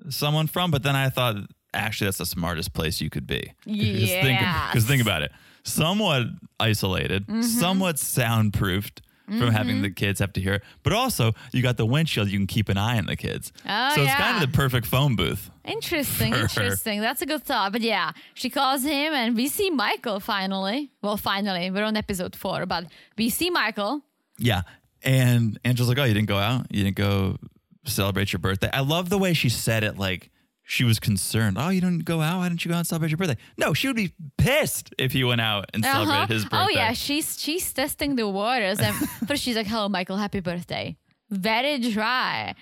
someone from, but then I thought actually that's the smartest place you could be. Yeah. Because think, think about it. Somewhat isolated, Mm-hmm. somewhat soundproofed from having mm-hmm. the kids have to hear it. But also you got the windshield, you can keep an eye on the kids. Oh, so it's kind of the perfect phone booth. Interesting, For her. interesting. That's a good thought. But yeah, she calls him, and we see Michael finally. Well, finally, we're on episode four, but we see Michael. Yeah. And Angela's like, Oh, you didn't go out? You didn't go celebrate your birthday? I love the way she said it like she was concerned. Oh, you didn't go out? Why didn't you go out and celebrate your birthday? No, she would be pissed if he went out and celebrated Uh-huh. his birthday. Oh yeah, she's she's testing the waters, and first she's like, "Hello, Michael, happy birthday." Very dry,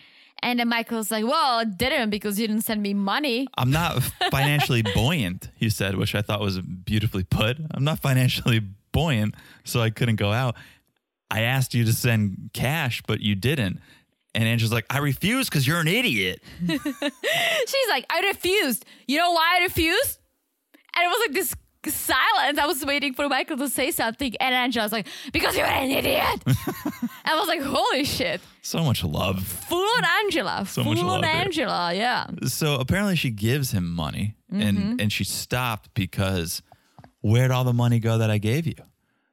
and then Michael's like, "Well, I didn't because you didn't send me money." I'm not financially buoyant, he said, which I thought was beautifully put. I'm not financially buoyant, so I couldn't go out. I asked you to send cash, but you didn't. And Angela's like, I refuse because you're an idiot. She's like, "I refused." You know why I refused? And it was like this silence. I was waiting for Michael to say something, and Angela's like, "Because you're an idiot." I was like, "Holy shit!" So much love. Full on Angela. So Full much on love here. Angela. Yeah. So apparently she gives him money Mm-hmm. and, and she stopped because where'd all the money go that I gave you?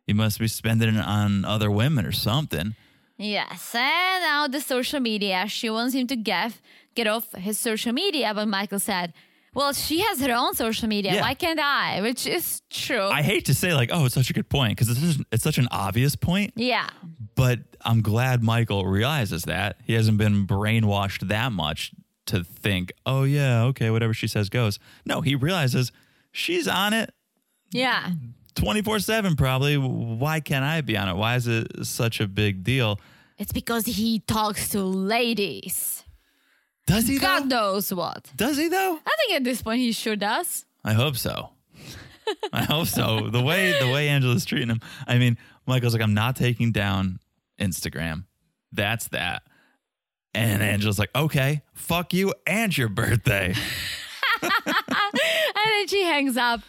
You must be spending it on other women or something. Yes, and now the social media. She wants him to get get off his social media, but Michael said, "Well, she has her own social media. Yeah. Why can't I?" Which is true. I hate to say like, oh, it's such a good point because it's, it's such an obvious point, yeah, but I'm glad Michael realizes that. He hasn't been brainwashed that much to think, oh, yeah, okay, whatever she says goes. No, he realizes she's on it yeah. 24 7 probably. Why can't I be on it? Why is it such a big deal? It's because he talks to ladies. Does he God though? knows what. Does he though? I think at this point he sure does. I hope so. I hope so. The way the way Angela's treating him. I mean, Michael's like, I'm not taking down Instagram. That's that. And Angela's like, okay, fuck you and your birthday. And then she hangs up.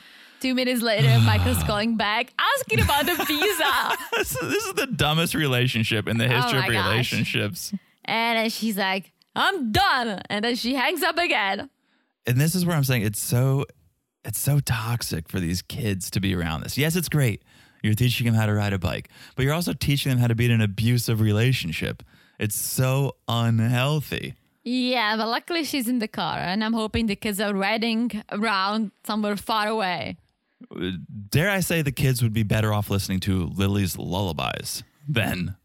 Two minutes later, Michael's calling back, asking about the visa. this, is, this is the dumbest relationship in the oh history Oh of gosh. relationships. And then she's like, I'm done. And then she hangs up again. and this is where I'm saying it's so it's so toxic for these kids to be around this. Yes, it's great. You're teaching them how to ride a bike, but you're also teaching them how to be in an abusive relationship. It's so unhealthy. Yeah, but luckily she's in the car, and I'm hoping the kids are riding around somewhere far away. Dare I say the kids would be better off listening to Lily's lullabies than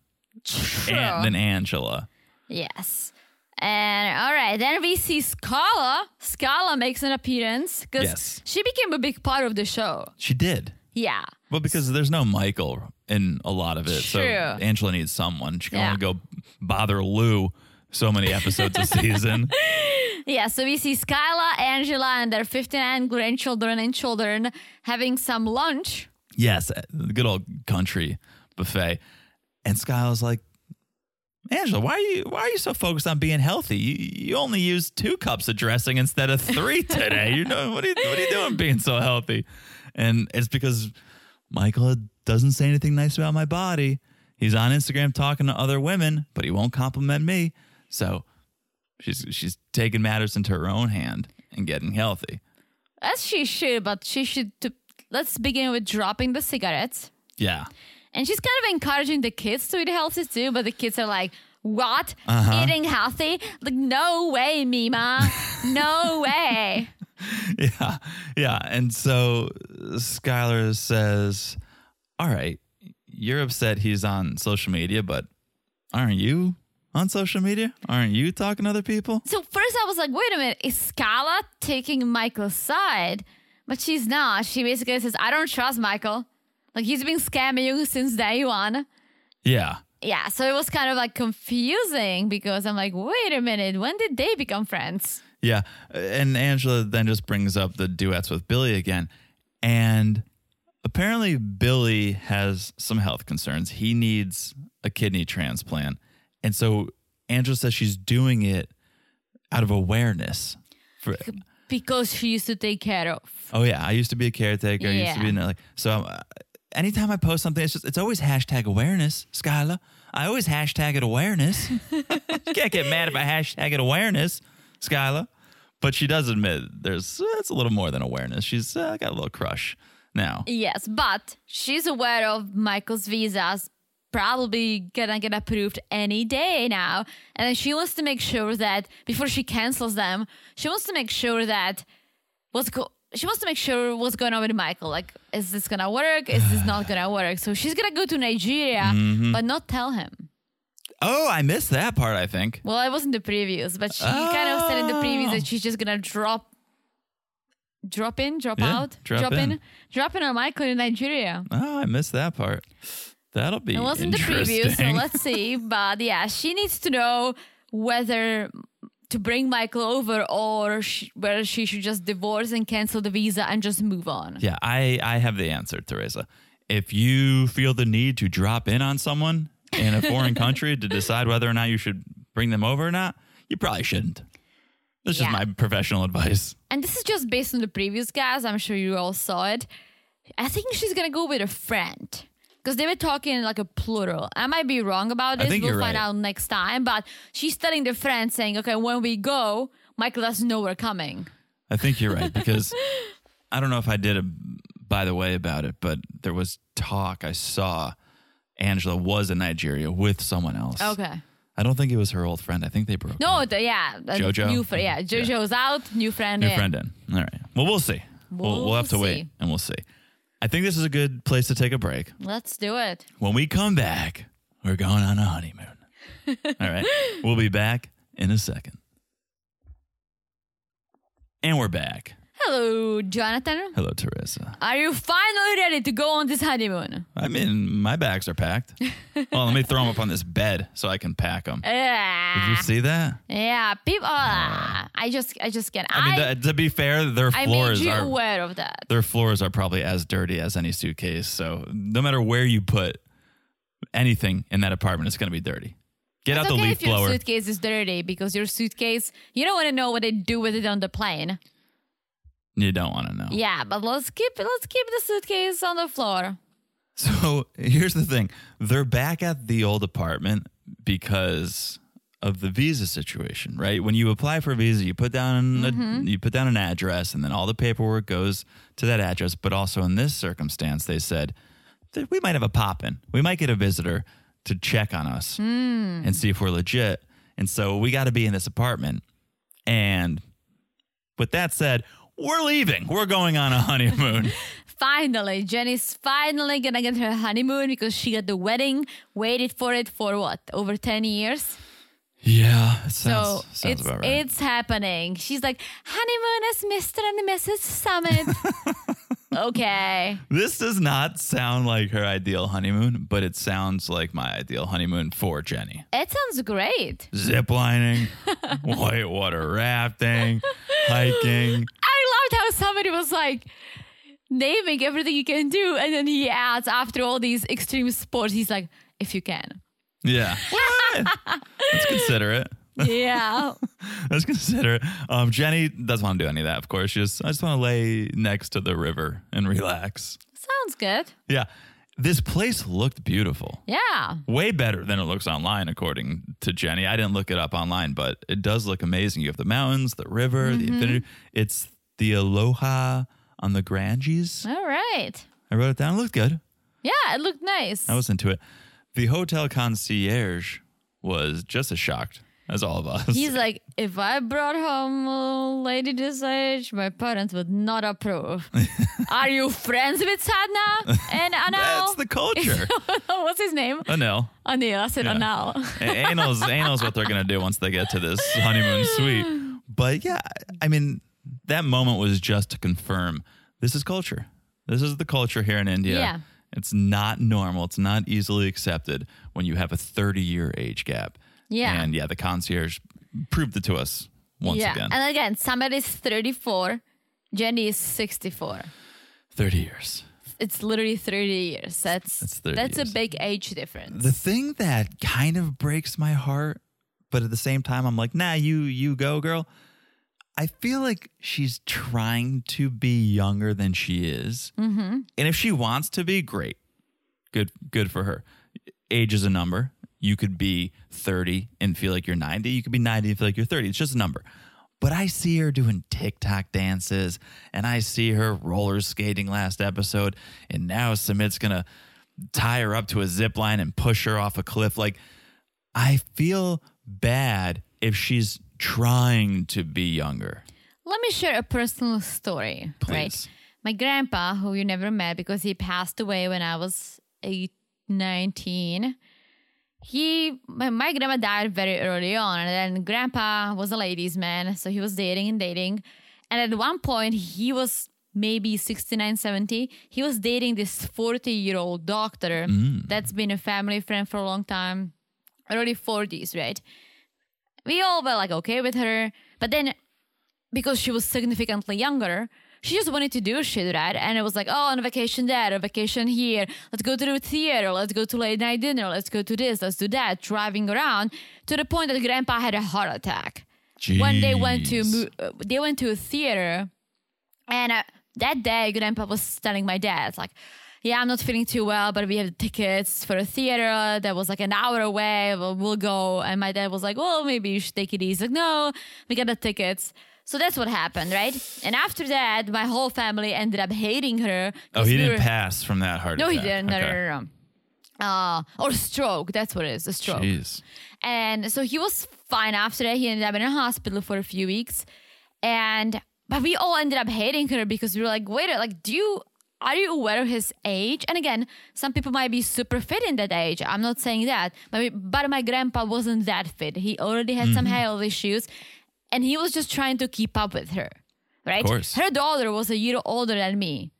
An- than Angela. Yes. And all right, then we see Skyla. Skyla makes an appearance because Yes. she became a big part of the show. She did. Yeah. Well, because there's no Michael in a lot of it. So Angela needs someone. She can Yeah. only go bother Lou so many episodes a season. Yeah, so we see Skyla, Angela, and their 59 grandchildren and children having some lunch. Yes, uh, the good old country buffet. And Skyla's like, Angela, why are you why are you so focused on being healthy? You, you only used two cups of dressing instead of three today. You know what are you what are you doing being so healthy? And it's because Michael doesn't say anything nice about my body. He's on Instagram talking to other women, but he won't compliment me. So she's she's taking matters into her own hand and getting healthy. As she should, but she should. T- let's begin with dropping the cigarettes. Yeah. And she's kind of encouraging the kids to eat healthy too, but the kids are like, what? Uh-huh. Eating healthy? Like, no way, Mima. no way. Yeah. Yeah. And so Skyla says, All right, you're upset he's on social media, but aren't you on social media? Aren't you talking to other people? So first I was like, wait a minute, is Skyla taking Michael's side? But she's not. She basically says, I don't trust Michael. Like he's been scamming you since day one. Yeah. Yeah, so it was kind of like confusing because I'm like, wait a minute, when did they become friends? Yeah. And Angela then just brings up the duets with Billy again. And apparently, Billy has some health concerns. He needs a kidney transplant. And so Angela says she's doing it out of awareness. For, Because she used to take care of. Oh yeah, I used to be a caretaker. I used to be Yeah. in, like so. Uh, anytime I post something, it's just it's always hashtag awareness, Skyla. I always hashtag it awareness. you can't get mad if I hashtag it awareness, Skyla. But she does admit there's it's a little more than awareness. She's uh, got a little crush now. Yes, but she's aware of Michael's visas probably gonna get approved any day now. And then she wants to make sure that before she cancels them, she wants to make sure that what's go she wants to make sure what's going on with Michael. Like, is this gonna work? Is this not gonna work? So she's gonna go to Nigeria, mm-hmm. but not tell him. Oh, I missed that part. I think. Well, it wasn't the previews, but she kind of said in the oh. previews that she's just gonna drop drop in, drop Yeah, out, drop in. in, drop in on Michael in Nigeria. Oh, I missed that part. That'll be It wasn't the preview, so let's see. But yeah, she needs to know whether to bring Michael over or sh- whether she should just divorce and cancel the visa and just move on. Yeah, I, I have the answer, Teresa. If you feel the need to drop in on someone in a foreign country to decide whether or not you should bring them over or not, you probably shouldn't. This just Yeah. my professional advice. And this is just based on the previous guys. I'm sure you all saw it. I think she's gonna go with a friend. Because they were talking like a plural. I might be wrong about this. We'll find right. out next time. But she's telling the friend saying, okay, when we go, Michael doesn't know we're coming. I think you're right because I don't know if I did a by the way about it, but there was talk I saw Angela was in Nigeria with someone else. Okay. I don't think it was her old friend. I think they broke No, the, yeah. JoJo? New fr- yeah, JoJo's out, new friend New in. friend in. All right. Well, we'll see. We'll, we'll, We'll have to wait and we'll see. I think this is a good place to take a break. Let's do it. When we come back, we're going on a honeymoon. All right. We'll be back in a second. And we're back. Hello, Jonathan. Hello, Teresa. Are you finally ready to go on this honeymoon? I mean, my bags are packed. well, let me throw them up on this bed so I can pack them. Did you see that? Yeah, people. ah, I just, I just can't. I mean, th- to be fair, their I made floors you are aware of that. their floors are probably as dirty as any suitcase. So no matter where you put anything in that apartment, it's going to be dirty. Get It's out the okay leaf if your suitcase is dirty because your suitcase, you don't want to know what they do with it on the plane. You don't want to know. Yeah, but let's keep let's keep the suitcase on the floor. So here's the thing they're back at the old apartment because of the visa situation, right? When you apply for a visa, you put down a, mm-hmm. you put down an address and then all the paperwork goes to that address. But also in this circumstance, they said that we might have a pop in. We might get a visitor to check on us hmm. and see if we're legit. And so we got to be in this apartment. And with that said, we're leaving. We're going on a honeymoon. Finally, Jenny's finally gonna get her honeymoon because she got the wedding, waited for it for what, over 10 years? yeah, it So sounds, sounds it's about right. it's happening. She's like, honeymoon as Mr. and Mrs. Sumit. okay. This does not sound like her ideal honeymoon, but it sounds like my ideal honeymoon for Jenny. It sounds great. Zip lining, whitewater rafting, hiking. I loved how somebody was like naming everything you can do, and then he adds after all these extreme sports, he's like, if you can. Yeah. Let's consider it. Yeah. Let's consider it. Um, Jenny doesn't want to do any of that, of course. She just, I just want to lay next to the river and relax. Sounds good. Yeah. This place looked beautiful. Yeah. Way better than it looks online, according to Jenny. I didn't look it up online, but it does look amazing. You have the mountains, the river, the infinity. It's the Aloha on the Ganges. All right. I wrote it down. It looked good. Yeah, it looked nice. I was into it. The hotel concierge was just as shocked as all of us. He's like, if I brought home a lady this age, my parents would not approve. Are you friends with Sadhna and Anal? That's the culture. What's his name? Anil. Anil. I said Yeah. Anal. A- Anal's, anal's what they're going to do once they get to this honeymoon suite. But yeah, I mean, that moment was just to confirm this is culture. This is the culture here in India. Yeah. It's not normal. It's not easily accepted when you have a 30 year age gap. Yeah. And yeah, the concierge proved it to us once yeah. again. And again, Sumit's 34, Jenny is 64. 30 years. It's literally 30 years. That's That's 30 that's years. a big age difference. The thing that kind of breaks my heart, but at the same time, I'm like, nah, you you go, girl. I feel like she's trying to be younger than she is, mm-hmm. and if she wants to be, great, good, good for her. Age is a number. You could be 30 and feel like you're 90. You could be 90 and feel like you're 30. It's just a number. But I see her doing TikTok dances, and I see her roller skating last episode, and now Sumit's gonna tie her up to a zip line and push her off a cliff. Like, I feel bad if she's trying to be younger. Let me share a personal story. Right. Please. My grandpa, who you never met because he passed away when I was eight, 19, he, my, my grandma died very early on. And then grandpa was a ladies' man. So he was dating and dating. And at one point, he was maybe 69, 70. He was dating this 40 year old doctor mm. that's been a family friend for a long time, early 40s, right? we all were like okay with her but then because she was significantly younger she just wanted to do shit right? And it was like oh on vacation there a vacation here. Let's go to the theater. Let's go to late night dinner. Let's go to this. Let's do that. Driving around to the point that grandpa had a heart attack. When they went to uh, they went to a theater and uh, that day grandpa was telling my dad like yeah i'm not feeling too well but we have tickets for a theater that was like an hour away. We'll, we'll go. And my dad was like well maybe you should take it easy. Like no we got the tickets so that's what happened right and after that my whole family ended up hating her Oh, he we didn't were- pass from that heart no he didn't no, Okay. no no no uh, or stroke that's what it is a stroke Jeez. and so he was fine after that. He ended up in a hospital for a few weeks. And but we all ended up hating her because we were like, wait, like, do you are you aware of his age? And again, some people might be super fit in that age. I'm not saying that. But, we- but my grandpa wasn't that fit. He already had some health issues and he was just trying to keep up with her. Right? course. Her daughter was a year older than me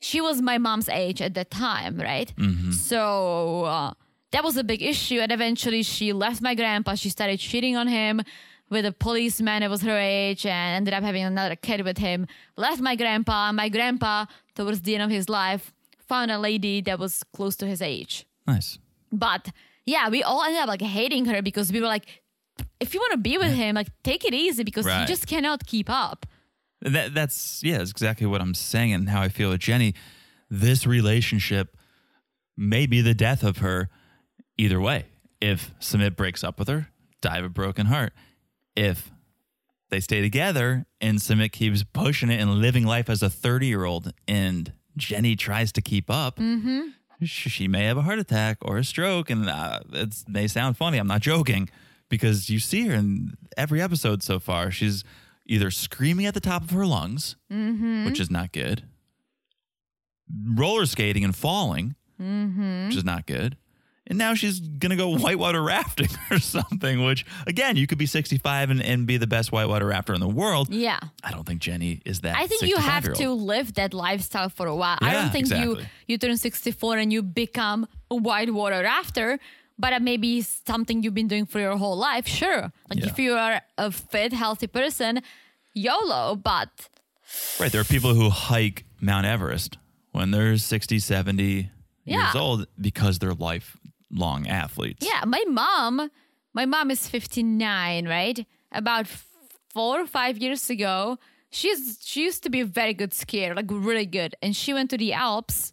she was my mom's age at that time, right? So uh, that was a big issue. And eventually she left my grandpa. She started cheating on him with a policeman that was her age and ended up having another kid with him. Left my grandpa. My grandpa, towards the end of his life, found a lady that was close to his age. Nice. But yeah, we all ended up like hating her because we were like, if you want to be with him, like take it easy because you just cannot keep up. That, that's yeah, that's exactly what I'm saying and how I feel with Jenny. This relationship may be the death of her either way. If Sumit breaks up with her, die of a broken heart. If they stay together and Sumit keeps pushing it and living life as a 30 year old and Jenny tries to keep up, sh- she may have a heart attack or a stroke. And uh, it may sound funny. I'm not joking because you see her in every episode so far. She's either screaming at the top of her lungs, mm-hmm. which is not good, roller skating and falling, mm-hmm. which is not good. And now she's going to go whitewater rafting or something, which, again, you could be 65 and, and be the best whitewater rafter in the world. Yeah. I don't think Jenny is that. I think you have to live that lifestyle for a while. I don't think you you turn 64 and you become a whitewater rafter, but maybe may something you've been doing for your whole life. Sure. Like Yeah. if you are a fit, healthy person, YOLO, but Right. There are people who hike Mount Everest when they're 60, 70 Yeah. years old because they're lifelong athletes. yeah, my mom, my mom is 59, right? About f- four or five years ago, she's she used to be a very good skier, like really good, and she went to the Alps,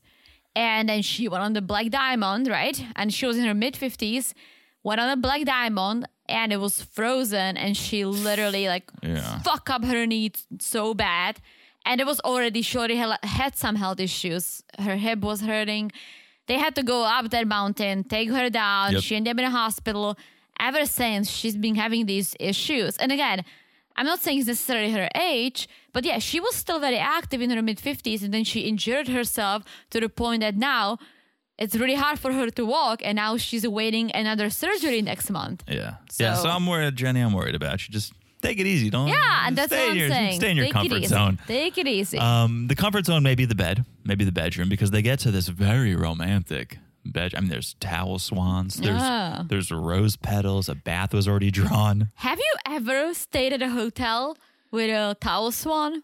and then she went on the Black Diamond, right? And she was in her mid 50s, went on a Black Diamond, and it was frozen, and she literally like Yeah. fuck up her knee so bad. And it was already she already had, had some health issues. Her hip was hurting. They had to go up that mountain, take her down. Yep. She ended up in a hospital. Ever since she's been having these issues. And again, I'm not saying it's necessarily her age, but yeah, she was still very active in her mid 50s and then she injured herself to the point that now it's really hard for her to walk and now she's awaiting another surgery next month. Yeah. yeah. So- So I'm worried, Jenny, I'm worried about you. Just take it easy. Don't Yeah, and that's stay what I'm your, saying. Stay in your Take comfort zone. Take it easy. Um, the comfort zone may be the bed, maybe the bedroom, because they get to this very romantic bed. I mean, there's towel swans, there's Yeah. there's rose petals, a bath was already drawn. Have you ever stayed at a hotel with a towel swan?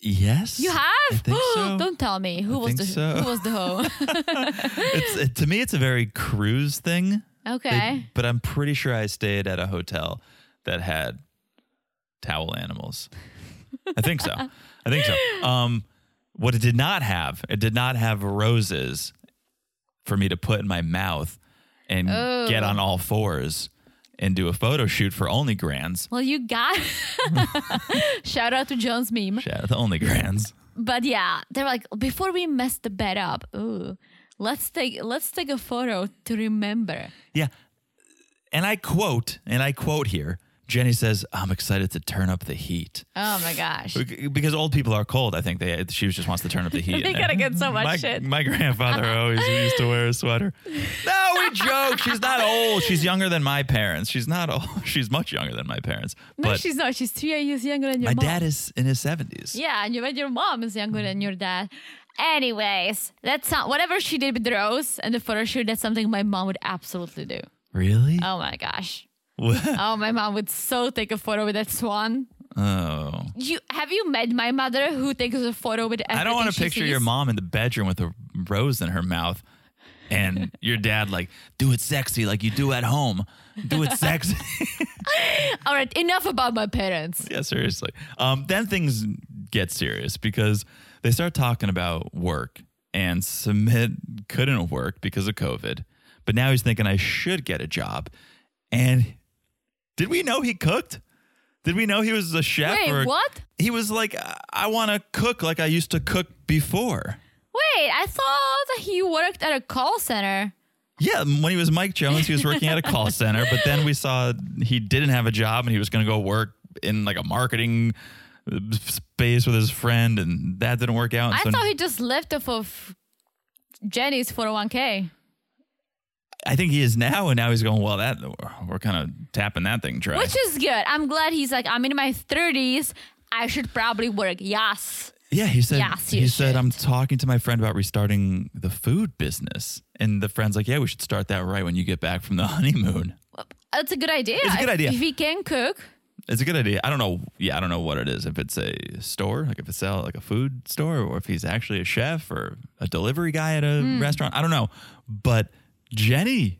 Yes, You have? So. Don't tell me who I was the so. who was the hoe. it's it, to me, it's a very cruise thing. They- okay. but I'm pretty sure I stayed at a hotel that had towel animals. I think so. I think so. Um, what it did not have, it did not have roses for me to put in my mouth and Oh. get on oh. all fours and do a photo shoot for Only Grands. Well, you got shout out to Jones meme. Shout out to Only Grands. But yeah, they're like before we mess the bed up. Ooh, let's take let's take a photo to remember. Yeah. And I quote, and I quote here. Jenny says, "I'm excited to turn up the heat." Oh my gosh. because old people are cold. I think they she just wants to turn up the heat. they gotta get so much my, shit. My grandfather always used to wear a sweater. No, we joke. She's not old. She's younger than my parents. She's not old. She's much younger than my parents. No, But she's not. She's two years younger than your my mom. dad is in his seventies. Yeah, and you bet your mom is younger than your dad. Anyways, that's not whatever she did with the Rose and the photo shoot. That's something my mom would absolutely do. Really? Oh my gosh. Oh, my mom would so take a photo with that swan. Oh. You have you met my mother who takes a photo with everything I don't want to picture your mom in the bedroom with a rose in her mouth and your dad like, do it sexy like you do at home. Do it sexy. All right, enough about my parents. yeah, seriously. Um, then things get serious because they start talking about work and Sumit couldn't work because of COVID. But now he's thinking I should get a job. And did we know he cooked? Did we know he was a chef? Wait, or what? He was like, I- want to cook like I used to cook before. Wait, I thought that he worked at a call center. Yeah, when he was Mike Jones, he was working at a call center, but then we saw he didn't have a job and he was going to go work in like a marketing uh, space with his friend, and that didn't work out. I So thought he just lived off of Jenny's 401k. I think he is now, and now he's going. Well, that we're kind of tapping that thing dry. Which is good. I'm glad he's like, I'm in my 30s. I should probably work. Yes. yeah, he said. Yes, he said, "I'm talking to my friend about restarting the food business," and the friend's like, "Yeah, we should start that right when you get back from the honeymoon." That's a good idea. It's a good idea. If he can cook. It's a good idea. I don't know. Yeah, I don't know what it is. If it's a store, like if it's a, like a food store, or if he's actually a chef or a delivery guy at a Hmm. restaurant. I don't know. But Jenny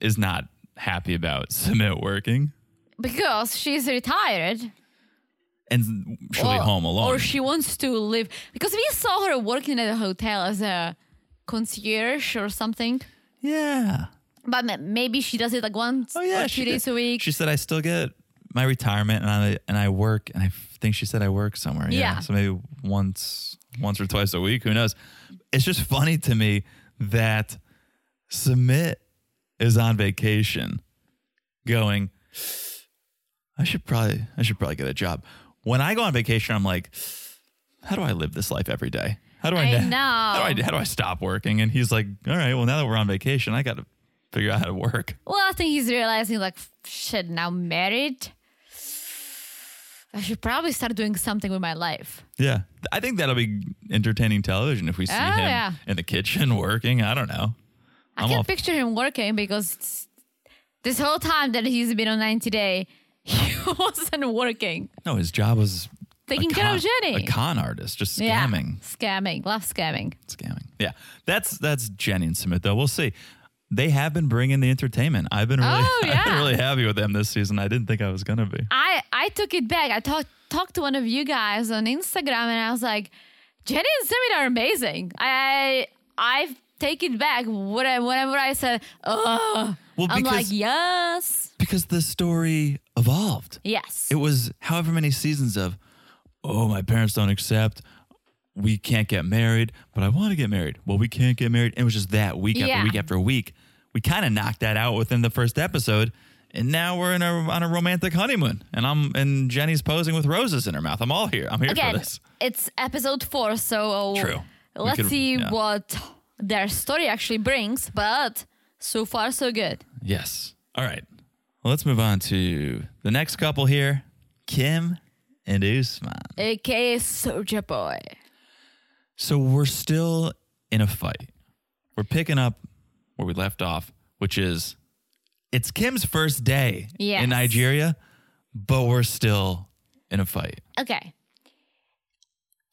is not happy about Sumit working. Because she's retired. and she'll be home alone. Or she wants to live because we saw her working at a hotel as a concierge or something. yeah. But maybe she does it like once Oh yeah. or two days did. a week. She said I still get my retirement and I and I work and I think she said I work somewhere. Yeah. Yeah. So maybe once once or twice a week. Who knows? It's just funny to me that Sumit is on vacation going, I should probably I should probably get a job. When I go on vacation, I'm like, how do I live this life every day? How do I, I na- know. How do I how do I stop working? And he's like, all right, well now that we're on vacation, I got to figure out how to work. well, I think he's realizing like shit. Now married, I should probably start doing something with my life. Yeah. I think that'll be entertaining television if we see Oh, him yeah. in the kitchen working. I don't know. I I'm can all- picture him working because this whole time that he's been on 90 Day, he wasn't working. No, his job was Taking a care of Jenny. A con artist, just Yeah. scamming. Scamming. Love scamming. Scamming. Yeah. That's that's Jenny and Sumit though. We'll see. They have been bringing the entertainment. I've been really, Oh, I've been really happy with them this season. I didn't think I was gonna be. I, I took it back. I talked talked to one of you guys on Instagram and I was like, Jenny and Sumit are amazing. I I take it back. What I- Whenever I said, oh, Well, I'm like, yes. Because the story evolved. Yes. It was however many seasons of, oh, my parents don't accept. We can't get married, but I want to get married. Well, we can't get married. It was just that week after week after week. We kind of knocked that out within the first episode, and now we're in a on a romantic honeymoon. And I'm and Jenny's posing with roses in her mouth. I'm all here. I'm here Again, for this. it's episode four, so True. Let's could- see yeah. what their story actually brings. But so far, so good. Yes. All right. Well, let's move on to the next couple here, Kim and Usman. AKA Soldier Boy. So we're still in a fight. We're picking up where we left off, which is it's Kim's first day Yes. in Nigeria, but we're still in a fight. Okay.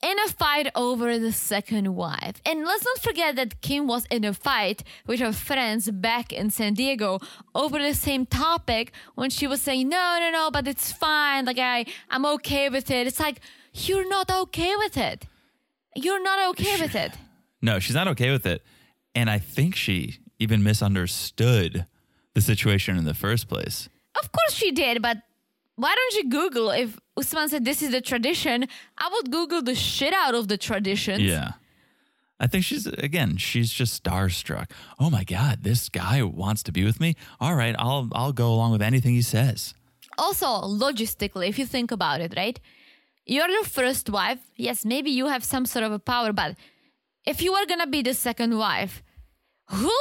In a fight over the second wife. And let's not forget that Kim was in a fight with her friends back in San Diego over the same topic when she was saying, no, no, no, but it's fine. Like, I, I'm okay with it. It's like, you're not okay with it. You're not okay with it. No, she's not okay with it. And I think she even misunderstood the situation in the first place. Of course she did, but why don't you Google if Usman said this is the tradition? I would Google the shit out of the traditions. Yeah. I think she's again, she's just starstruck. Oh my god, this guy wants to be with me. All right, I'll I'll go along with anything he says. Also, logistically, if you think about it, right? You're the first wife. Yes, maybe you have some sort of a power, but if you are gonna be the second wife, who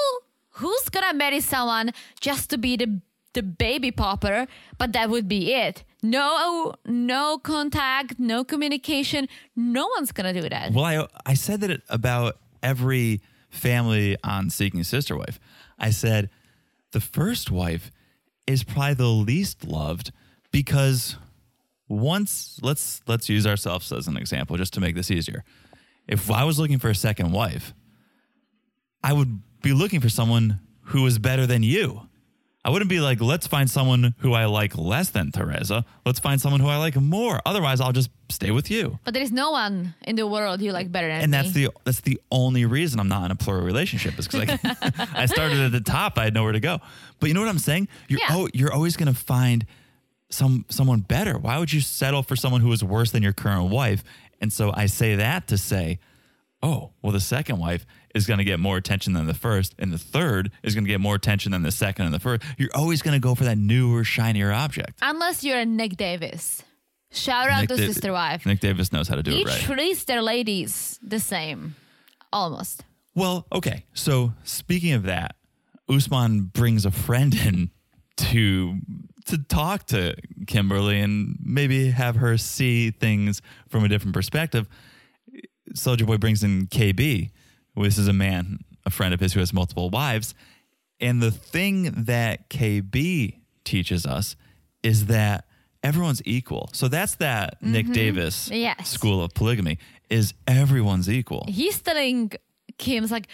who's gonna marry someone just to be the the baby popper? But that would be it. No, no contact, no communication. No one's gonna do that. Well, I I said that about every family on Seeking Sister Wife. I said the first wife is probably the least loved because once let's let's use ourselves as an example just to make this easier. If I was looking for a second wife, I would be looking for someone who was better than you. I wouldn't be like, let's find someone who I like less than Teresa. Let's find someone who I like more. Otherwise, I'll just stay with you But there is no one in the world you like better than and me. that's the that's the only reason I'm not in a plural relationship is because I, I started at the top. I had nowhere to go. But you know what I'm saying? You're Yeah. oh, you're always gonna find some someone better. Why would you settle for someone who is worse than your current wife? And so I say that to say, oh, well, the second wife is gonna get more attention than the first, and the third is gonna get more attention than the second and the first. You're always gonna go for that newer, shinier object. Unless you're a Nick Davis. Shout out Nick to Da- Sister Wife. Nick Davis knows how to do Each it right. treats their ladies the same. Almost. Well, okay. So speaking of that, Usman brings a friend in to to talk to Kimberly and maybe have her see things from a different perspective. Soldier Boy brings in KB. This is a man, a friend of his who has multiple wives. And the thing that KB teaches us is that everyone's equal. So that's that Nick mm-hmm. Davis Yes. school of polygamy is everyone's equal. He's telling Kim's like,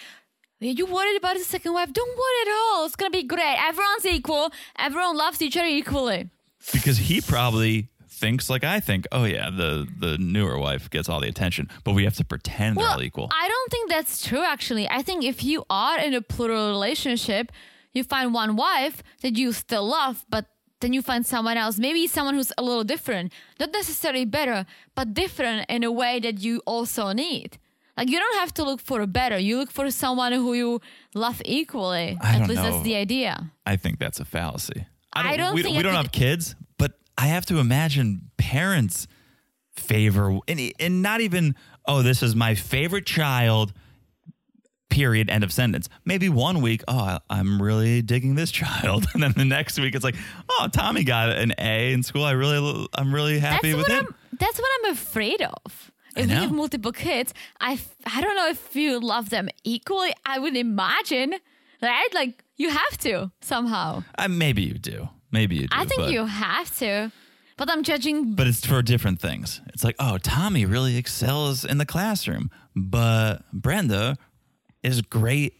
you worried about his second wife? Don't worry at all. It's gonna be great. Everyone's equal. Everyone loves each other equally. because he probably thinks like I think, oh yeah, the the newer wife gets all the attention, but we have to pretend they're all equal. I don't think that's true, actually. I think if you are in a plural relationship, you find one wife that you still love, but then you find someone else, maybe someone who's a little different, not necessarily better, but different in a way that you also need. Like you don't have to look for a better, you look for someone who you love equally. I At don't least know. that's the idea. I think that's a fallacy. I don't we, think we don't think- have kids, I have to imagine parents favor and, and not even oh this is my favorite child period end of sentence maybe one week oh I- i'm really digging this child and then the next week it's like oh tommy got an a in school i really i'm really happy that's with him I'm, that's what I'm afraid of. If you have multiple kids, I, I don't know if you love them equally. I would imagine, right? Like you have to somehow. uh, maybe you do maybe you do I think but, you have to. But I'm judging. but it's for different things it's like oh tommy really excels in the classroom but brenda is great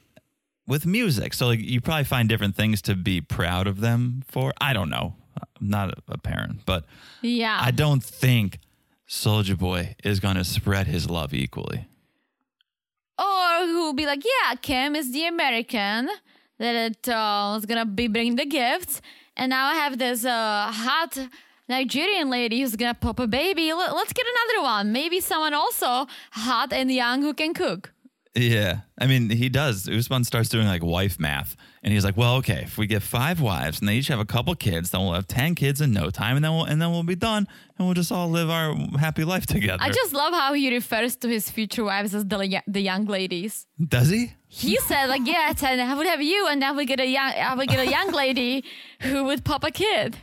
with music so like you probably find different things to be proud of them for i don't know i'm not a- parent but yeah. i don't think soldier boy is going to spread his love equally or who will be like, yeah, Kim is the American that uh, is gonna be bringing the gifts, and now I have this uh, hot Nigerian lady who's gonna pop a baby. Let- Let's get another one. Maybe someone also hot and young who can cook. Yeah. I mean, he does. Usman starts doing like wife math. And he's like, well, okay, if we get five wives and they each have a couple kids, then we'll have 10 kids in no time. And then we'll, and then we'll be done and we'll just all live our happy life together. I just love how he refers to his future wives as the, the young ladies. does he? He said like, yes, and I would have you, and then we get a young, I would get a young lady who would pop a kid.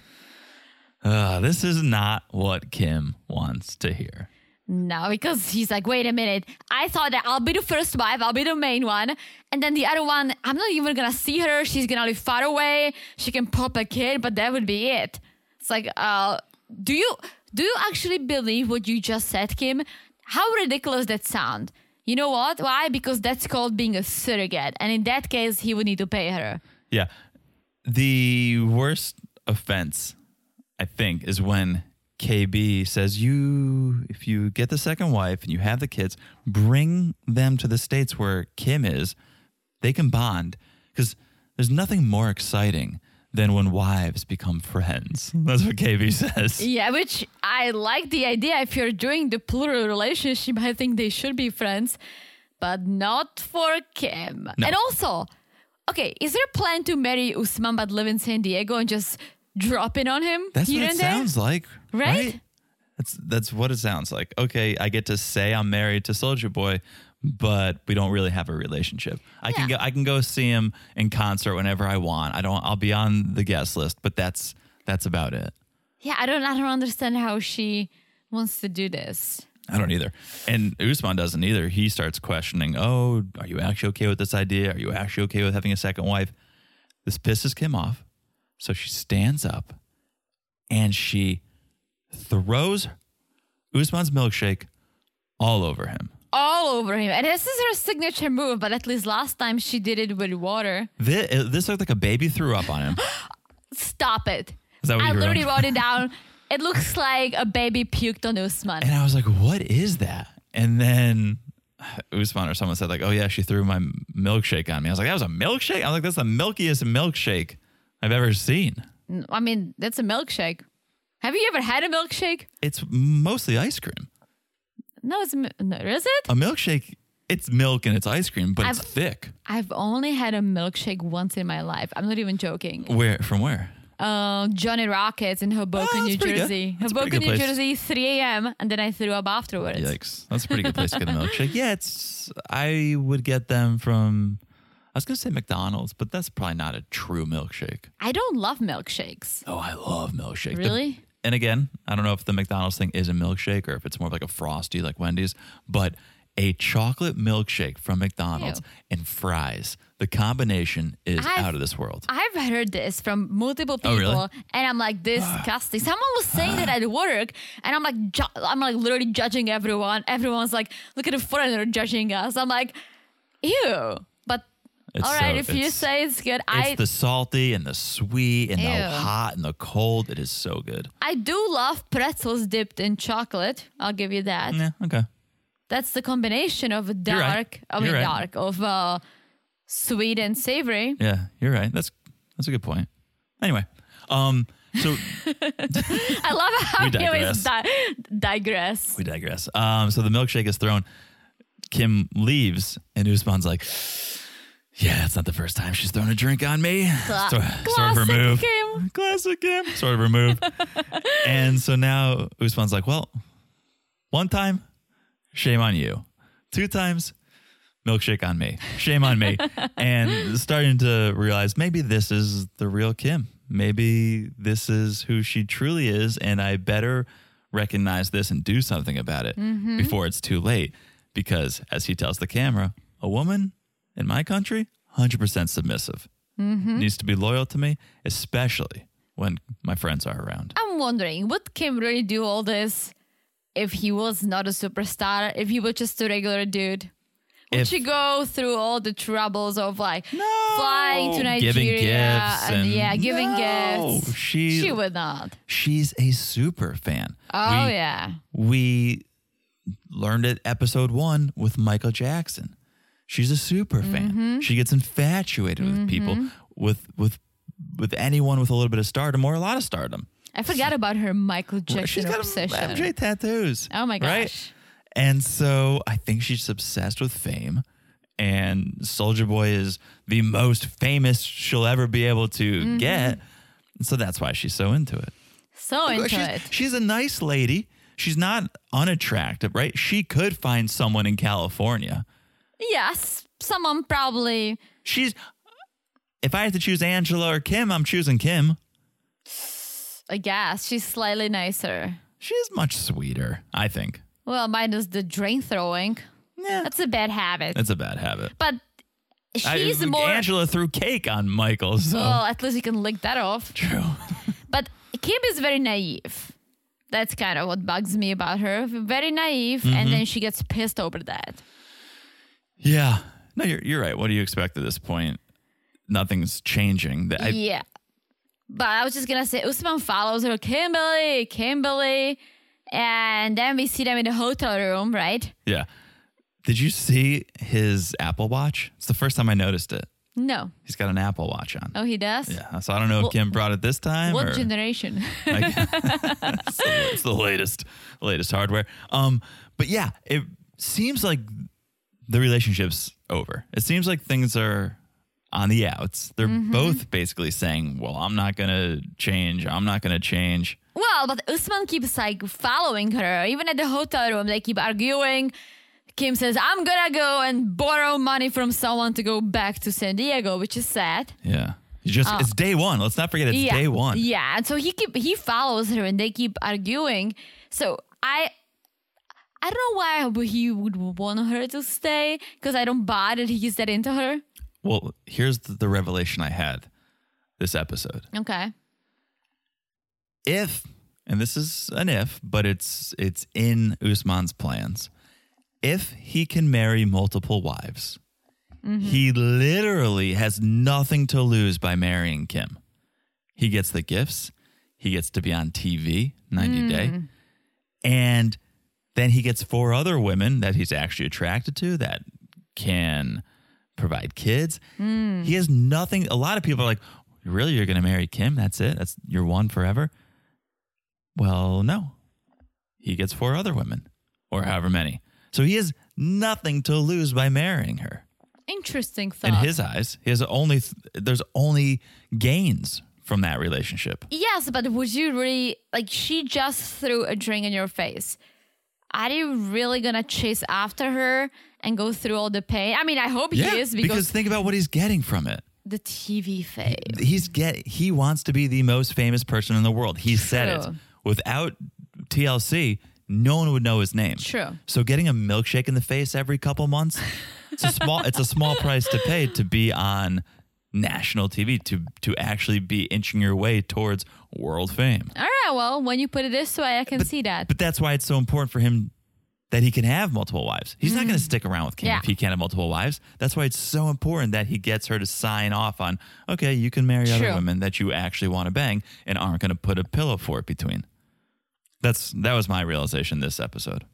Uh, this is not what Kim wants to hear. No, because he's like, wait a minute. I thought that I'll be the first wife, I'll be the main one. And then the other one, I'm not even gonna see her. She's gonna live far away. She can pop a kid, but that would be it. It's like, uh, do you do you actually believe what you just said, Kim? How ridiculous that sound. You know what? Why? Because that's called being a surrogate. And in that case, he would need to pay her. Yeah. The worst offense, I think, is when KB says, You, if you get the second wife and you have the kids, bring them to the states where Kim is. They can bond. Because there's nothing more exciting than when wives become friends. That's what KB says. Yeah, which I like the idea. If you're doing the plural relationship, I think they should be friends, but not for Kim. No. And also, okay, is there a plan to marry Usman but live in San Diego and just drop in on him That's what it there? sounds like. Right? That's that's what it sounds like. Okay, I get to say I'm married to Soldier Boy, but we don't really have a relationship. I can go I can go see him in concert whenever I want. I don't I'll be on the guest list, but that's that's about it. Yeah, I don't, I don't understand how she wants to do this. I don't either. And Usman doesn't either. He starts questioning, "Oh, are you actually okay with this idea? Are you actually okay with having a second wife?" This pisses Kim off. So she stands up and she throws Usman's milkshake all over him. All over him. And this is her signature move, but at least last time she did it with water. This, uh, this looked like a baby threw up on him. Stop it. Is that what I you literally wrote it down. It looks like a baby puked on Usman. And I was like, what is that? And then Usman or someone said, like, oh yeah, she threw my milkshake on me. I was like, that was a milkshake? I was like, that's the milkiest milkshake I've ever seen. I mean, that's a milkshake. Have you ever had a milkshake? It's mostly ice cream. No, it's no, is it? A milkshake, it's milk and it's ice cream, but it's I've- thick. I've only had a milkshake once in my life. I'm not even joking. Where from where? Uh, Johnny Rockets in Hoboken, Oh, New. Jersey. That's a pretty Hoboken, New place. Jersey, 3 a.m. And then I threw up afterwards. Yikes. That's a pretty good place to get a milkshake. Yeah, it's I would get them from I was gonna say McDonald's, but that's probably not a true milkshake. I don't love milkshakes. Oh, I love milkshake. The- Really? And again, I don't know if the McDonald's thing is a milkshake or if it's more of like a frosty like Wendy's, but a chocolate milkshake from McDonald's Ew. and fries. The combination is I've- out of this world. I've heard this from multiple people, Oh, really? and I'm like disgusting. Someone was saying that at work, and I'm like, ju- I'm like literally judging everyone. Everyone's like, look at the foreigner judging us. I'm like, ew. It's All right, so- if you say it's good, it's I the salty and the sweet and Ew. the hot and the cold. It is so good. I do love pretzels dipped in chocolate. I'll give you that. Yeah, okay. That's the combination of dark, right. I mean right. dark, of uh, sweet and savory. Yeah, you're right. That's that's a good point. Anyway, um, so I love how We you always digress. di- digress. we digress. Um, so the milkshake is thrown. Kim leaves, and Usman's like, "Yeah, it's not the first time she's thrown a drink on me." Cla- sort, sort of classic remove. Kim. Classic Kim. Sort of remove. and so now Usman's like, "Well, one time, shame on you. Two times." Milkshake on me. Shame on me. and starting to realize maybe this is the real Kim. Maybe this is who she truly is. And I better recognize this and do something about it mm-hmm. before it's too late. Because as he tells the camera, a woman in my country, 100% submissive, mm-hmm. needs to be loyal to me, especially when my friends are around. I'm wondering, would Kim really do all this if he was not a superstar? If he was just a regular dude? Would If- she go through all the troubles of like No. flying to Nigeria Giving gifts and- yeah, giving No, gifts? she- she would not. She's a super fan. Oh We- yeah. we learned it episode one with Michael Jackson. She's a super fan. Mm-hmm. She gets infatuated with people, with with with anyone with a little bit of stardom or a lot of stardom. I forgot about her Michael Jackson she's got obsession. MJ tattoos. Oh my Right? gosh. And so I think she's obsessed with fame. And Soldier Boy is the most famous she'll ever be able to Mm-hmm. get. So that's why she's so into it. So into she's, it. she's a nice lady. She's not unattractive, right? She could find someone in California. Yes, someone probably. She's if I had to choose Angela or Kim, I'm choosing Kim. I guess she's slightly nicer. She's much sweeter, I think. Well, minus the drain throwing. Yeah. That's a bad habit. That's a bad habit. but I- she's more. Angela threw cake on Michael, so Well, at least you can lick that off. true. But Kim is very naive. That's kind of what bugs me about her. Very naive, Mm-hmm. and then she gets pissed over that. Yeah. No, you're you're right. What do you expect at this point? Nothing's changing. I- yeah. But I was just gonna say Usman follows her, Kimberly, Kimberly, and then we see them in the hotel room, right? yeah. Did you see his Apple Watch? It's the first time I noticed it. No. He's got an Apple Watch on. Oh, he does. Yeah. So I don't know if Well, Kim brought it this time What or generation? Like, it's, the, it's the latest, latest hardware. Um, but yeah, it seems like the relationship's over. It seems like things are on the outs. They're Mm-hmm. both basically saying, "Well, I'm not gonna change. I'm not gonna change." Well, but Usman keeps like following her. Even at the hotel room, they keep arguing. Kim says, I'm gonna go and borrow money from someone to go back to San Diego, which is sad. Yeah, you just it's day one. Let's not forget it's Uh, yeah. day one. Yeah. And so he keep he follows her and they keep arguing. So I I don't know why he would want her to stay because I don't buy that he's that into her. Well, here's the, the revelation I had this episode. Okay. if and this is an if but it's it's in usman's plans if he can marry multiple wives mm-hmm. he literally has nothing to lose by marrying kim he gets the gifts he gets to be on tv 90 day mm. and then he gets four other women that he's actually attracted to that can provide kids. He has nothing. A lot of people are like, really, you're going to marry Kim? That's it? That's your one forever? Well, no. He gets four other women or however many. So he has nothing to lose by marrying her. Interesting thought. In his eyes, he has only, there's only gains from that relationship. Yes, but would you really like she just threw a drink in your face? Are you really gonna chase after her and go through all the pain? I mean, I hope he is because, because, think about what he's getting from it. the TV fame. he's get he wants to be the most famous person in the world. He said it. Without TLC, no one would know his name. True. So getting a milkshake in the face every couple months, it's a small it's a small price to pay to be on national TV to to actually be inching your way towards world fame. All right, well, when you put it this way, I can see that. But that's why it's so important for him that he can have multiple wives. He's not going to stick around with Kim Mm. Yeah. if he can't have multiple wives. That's why it's so important that he gets her to sign off on, okay, you can marry other women that you actually want to bang and aren't going to put a pillow fort between. That's that was my realization this episode.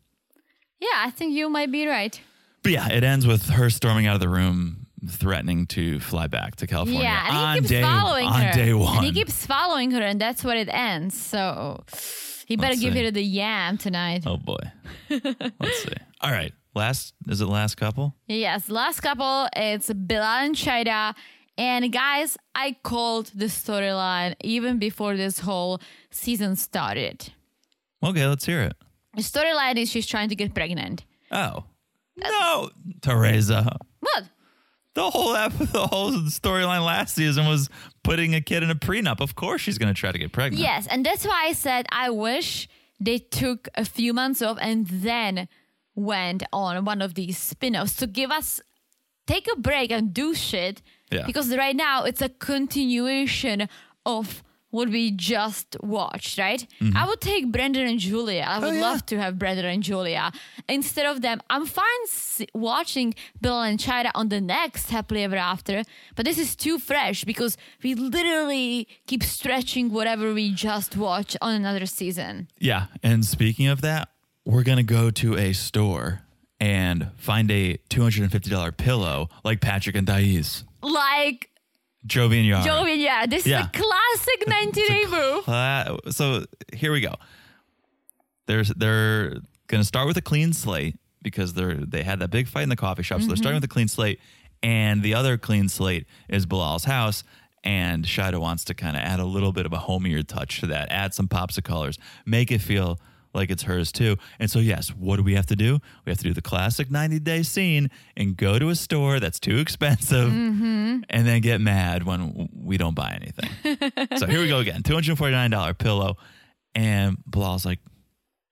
Yeah, I think you might be right. But yeah, it ends with her storming out of the room, threatening to fly back to California Yeah, and on he keeps day following on her. day one. And he keeps following her, and that's where it ends. So he better Let's give see. her the yam tonight. oh boy, let's see. All right, last is it last couple? Yes, last couple, it's Bilal and. And guys, I called the storyline even before this whole season started. Okay, let's hear it. The storyline is she's trying to get pregnant. Oh no, Teresa. What? The whole ep- the whole storyline last season was putting a kid in a prenup. Of course, she's going to try to get pregnant. Yes, and that's why I said I wish they took a few months off and then went on one of these spin-offs to give us take a break and do shit. Yeah. Because right now it's a continuation of what be just watched, right? I would take Brandan and Julia. I would Mm-hmm. Oh, yeah. love to have Brandan and Julia instead of them. I'm fine s- watching Bill and Chida on the next Happily Ever After, but this is too fresh because we literally keep stretching whatever we just watched on another season. Yeah. And speaking of that, we're going to go to a store and find a $250 pillow like Patrick and Thais. Like Jovi and Yara. Joey, yeah, this Yeah. is a classic 90 Day move. So here we go. There's they're to start with a clean slate because they're they had that big fight in the coffee shop. So they're starting mm-hmm. with a clean slate, and the other clean slate is Bilal's house. And Shida wants to kind of add a little bit of a homier touch to that, add some pops of colors, make it feel like it's hers too. And so, yes, what do we have to do? We have to do the classic 90 day scene and go to a store that's too expensive and then get mad when we don't buy anything. so here we go again $249 pillow. And Bilal's like,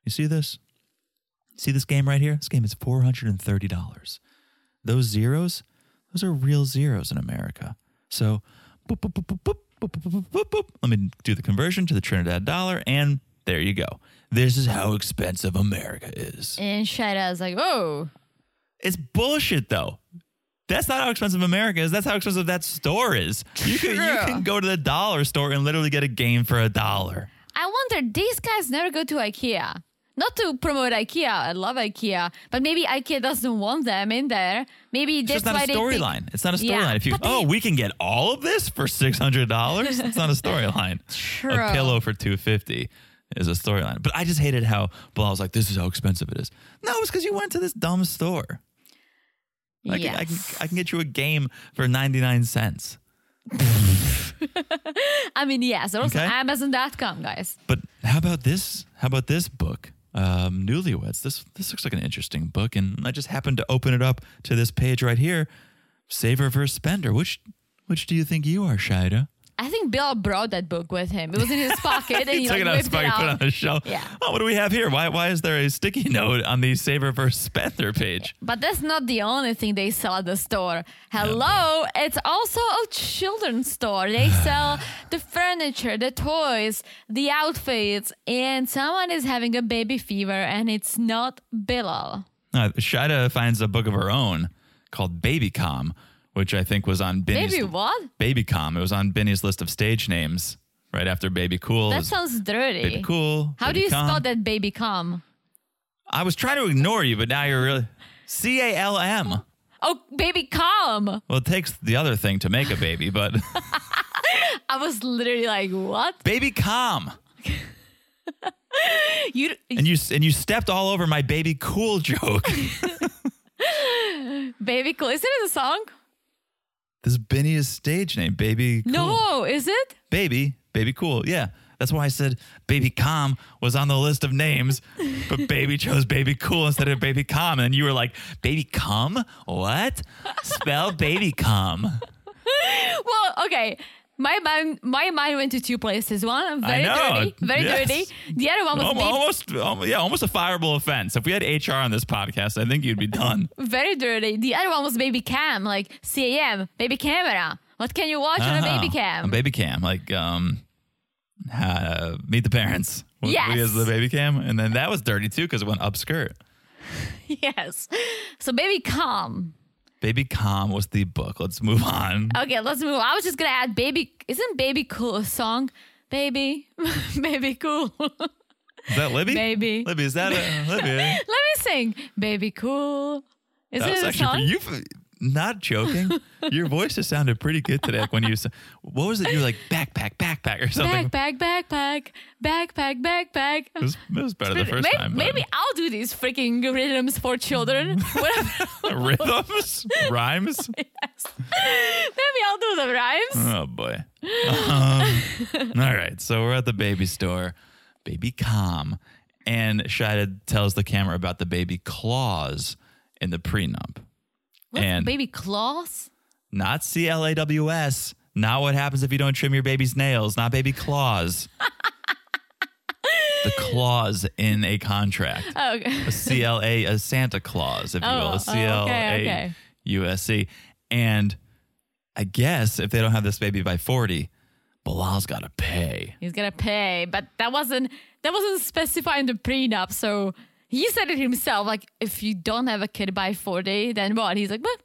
You see this? See this game right here? This game is $430. Those zeros, those are real zeros in America. So, boop, boop, boop, boop, boop, boop, boop, boop, boop. let me do the conversion to the Trinidad dollar, and there you go. This is how expensive America is. And Shida is like, oh, It's bullshit, though. That's not how expensive America is. That's how expensive that store is. You can, you can go to the dollar store and literally get a game for a dollar. I wonder, these guys never go to IKEA. Not to promote IKEA, I love IKEA, but maybe IKEA doesn't want them in there. Maybe It's that's not why a they think- storyline. It's not a storyline. Yeah, if you oh, they- we can get all of this for six hundred dollars. That's not a storyline. True. A pillow for two fifty is a storyline. But I just hated how Bilal was like, "This is how expensive it is." No, it's because you went to this dumb store. I, can, I, can, I can get you a game for ninety nine cents. I mean, yes, also Okay. Amazon.com, guys. But how about this? How about this book? Um, Newlyweds. This this looks like an interesting book, and I just happened to open it up to this page right here. Saver versus spender. Which which do you think you are, Shida? I think Bill brought that book with him. It was in his pocket and he, Took like it out, whipped spike, it put it on the shelf. Yeah. Oh, what do we have here? Why why is there a sticky note on the Saver versus Spender page? But that's not the only thing they sell at the store. Hello, it's also a children's store. They sell the furniture, the toys, the outfits, and someone is having a baby fever and it's not Bilal. Uh, Shida finds a book of her own called Baby Com, which I think was on Benny's Baby what? Baby Com. It was on Benny's list of stage names right after Baby Cool. That sounds dirty. Baby Cool. How do you Com. spell that baby com? I was trying to ignore you, but now you're really C A L M. Oh, baby com. Well, it takes the other thing to make a baby, but I was literally like, what? Baby Com. You And you and you stepped all over my Baby Cool joke. baby cool. Is it a song? This is Benny's stage name, Baby Cool. No, is it? Baby, Baby Cool. Yeah. That's why I said Baby Com was on the list of names, but Baby chose Baby Cool instead of Baby Com. And you were like, Baby Com? What? Spell Baby Com. Well, okay. My mind, my mind went to two places. One, very dirty, very Yes. dirty. The other one was Almost, almost, yeah, almost a fireable offense. If we had HR on this podcast, I think you'd be done. very dirty. The other one was baby cam, like CAM, baby camera. What can you watch on a baby Oh, cam? A baby cam, like um, uh, Meet the Parents. We- Yes. We as the baby cam, and then that was dirty too because it went upskirt. yes. So baby calm. Baby Calm was the book. Let's move on. Okay, let's move. on. I was just gonna add baby. Isn't baby cool a song? Baby, baby cool. Is that Libby? Baby. Libby, is that a, Libby? Let me sing. Baby cool. Is That was a actually song? pretty- you. Not joking. Your voice just sounded pretty good today. Like when you, said- what was it? You were like backpack, backpack, or something. Backpack, backpack, backpack, backpack. It was, it was better the Maybe, first maybe, time. but- maybe I'll do these freaking rhythms for children. Rhythms, rhymes. maybe I'll do the rhymes. Oh boy. Um, all right, so we're at the baby store, baby calm, and Shida tells the camera about the baby claws in the prenup, What's and baby claws? not C L A W S. Not what happens if you don't trim your baby's nails. Not baby claws. the clause in a contract. Oh, okay. a C L A, a Santa Claus, if you will, Oh, oh a C L okay, okay. U S C. And I guess if they don't have this baby by 40, Bilal's got to pay. He's gonna pay, but that wasn't that wasn't specified in the prenup. So he said it himself. Like, if you don't have a kid by forty, then what? He's like, but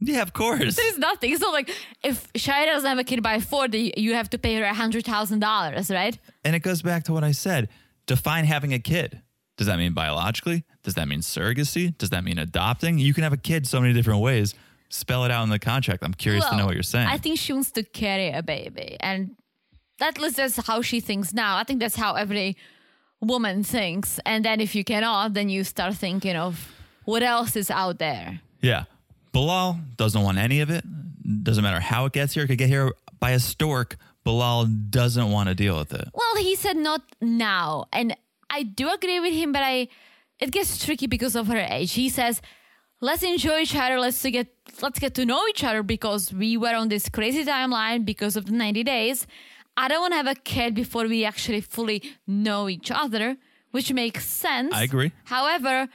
Yeah, of course. there's nothing. So like, if Shia doesn't have a kid by forty, you have to pay her a hundred thousand dollars, right? And it goes back to what I said. Define having a kid. Does that mean biologically? Does that mean surrogacy? Does that mean adopting? You can have a kid so many different ways. Spell it out in the contract. I'm curious to know what you're saying. I think she wants to carry a baby, and at least that's how she thinks now. I think that's how every woman thinks. And then if you cannot, then you start thinking of what else is out there. yeah. Bilal doesn't want any of it. Doesn't matter how it gets here. It could get here by a stork. Bilal doesn't want to deal with it. Well, he said not now, and I do agree with him, but I it gets tricky because of her age. He says, "Let's enjoy each other. Let's to get let's get to know each other because we were on this crazy timeline because of the 90 days. I don't want to have a kid before we actually fully know each other, which makes sense. I agree. However,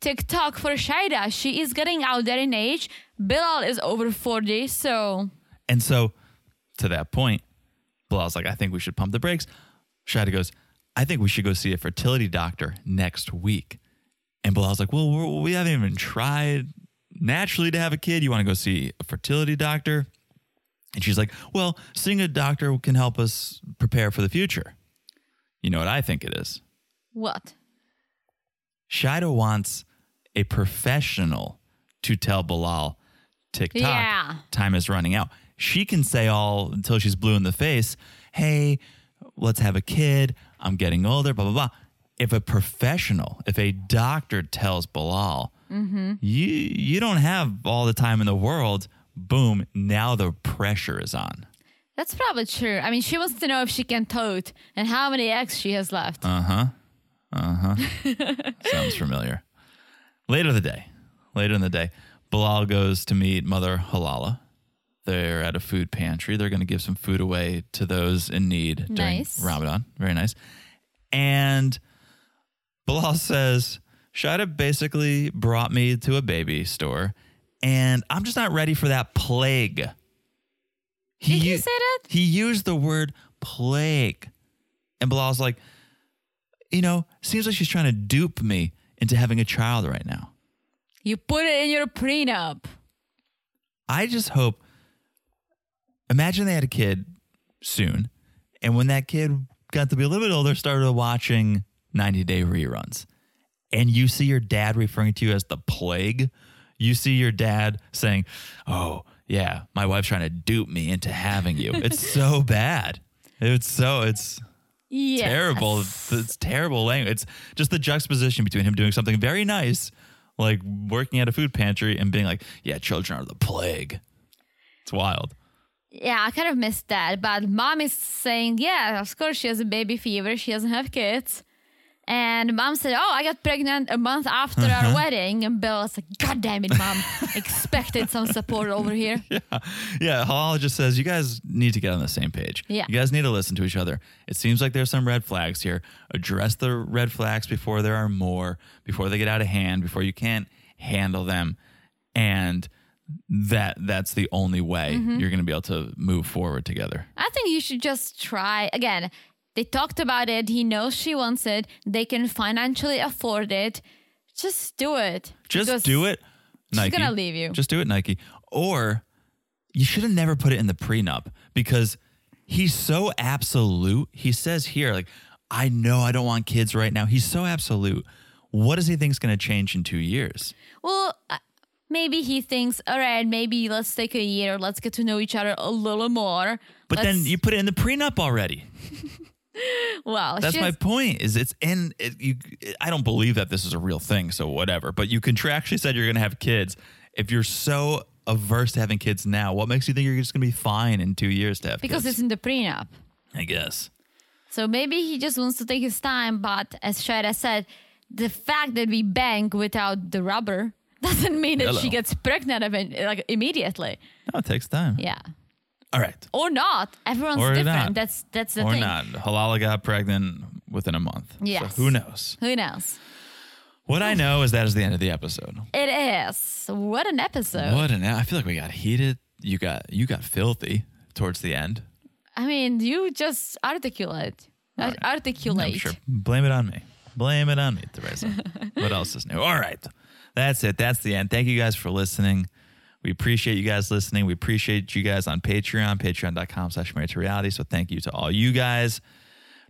tick tock for Shaida, she is getting out there in age. Bilal is over 40, so And so, to that point, Bilal's like, I think we should pump the brakes. Shaida goes, I think we should go see a fertility doctor next week. And Bilal's like, Well, we haven't even tried naturally to have a kid. You want to go see a fertility doctor? And she's like, Well, seeing a doctor can help us prepare for the future. You know what I think it is? what? Shida wants a professional to tell Bilal tick tock Yeah. time is running out. She can say all until she's blue in the face, hey, let's have a kid. I'm getting older, blah, blah, blah. If a professional, if a doctor tells Bilal, mm-hmm. you, you don't have all the time in the world, boom, now the pressure is on. That's probably true. I mean, she wants to know if she can tote and how many eggs she has left. Uh huh. Uh huh. Sounds familiar. Later in the day, later in the day, Bilal goes to meet Mother Halala. They're at a food pantry. They're going to give some food away to those in need during Nice. Ramadan. Very nice. And Bilal says, Shida basically brought me to a baby store, and I'm just not ready for that plague. Did he u- say that? He used the word plague. And Bilal's like, you know, seems like she's trying to dupe me into having a child right now. You put it in your prenup. I just hope, imagine they had a kid soon. And when that kid got to be a little bit older, started watching 90 Day reruns. And you see your dad referring to you as the plague. You see your dad saying, Oh, yeah, my wife's trying to dupe me into having you. It's so bad. It's so, it's Yes. terrible. It's terrible language. It's just the juxtaposition between him doing something very nice, like working at a food pantry, and being like, "Yeah, children are the plague." It's wild. Yeah, I kind of missed that. But mom is saying, yeah, of course she has a baby fever. She doesn't have kids. And mom said, oh, I got pregnant a month after Uh-huh. our wedding. And Bill was like, God damn it, mom. Expected some support over here. Yeah, Halal just says you guys need to get on the same page. Yeah. you guys need to listen to each other. It seems like there's some red flags here. Address the red flags before there are more, before they get out of hand, before you can't handle them, and that that's the only way Mm-hmm. you're going to be able to move forward together. I think you should just try. Again, they talked about it. He knows she wants it. They can financially afford it. Just do it. Just do it. Nike. gonna leave you. Just do it, Nike. Or you should have never put it in the prenup because he's so absolute. He says here, like, I know I don't want kids right now. He's so absolute. What does he think is going to change in two years? Well, uh, maybe he thinks, all right, maybe let's take a year. Let's get to know each other a little more. But then Let's- you put it in the prenup already. well, That's my point. Is it's in it, you? I don't believe that this is a real thing. So whatever. But you contractually said you're going to have kids. If you're so averse to having kids now, what makes you think you're just going to be fine in two years to have because kids? it's in the prenup. I guess. So maybe he just wants to take his time. But as Shaira said, the fact that we bank without the rubber doesn't mean that Hello. she gets pregnant like immediately. No, it takes time. Yeah. All right. Or not. Everyone's Or different. not. That's that's the or thing. Or not. Halala got pregnant within a month. Yes. So who knows? Who knows? What I know is that is the end of the episode. It is. What an episode. What an I feel like we got heated. You got you got filthy towards the end. I mean, you just articulate. Right. Articulate. I'm sure. Blame it on me. Blame it on me, Teresa. what else is new? All right. That's it. That's the end. Thank you guys for listening. We appreciate you guys listening. We appreciate you guys on Patreon, patreon.com slash married to reality. So thank you to all you guys.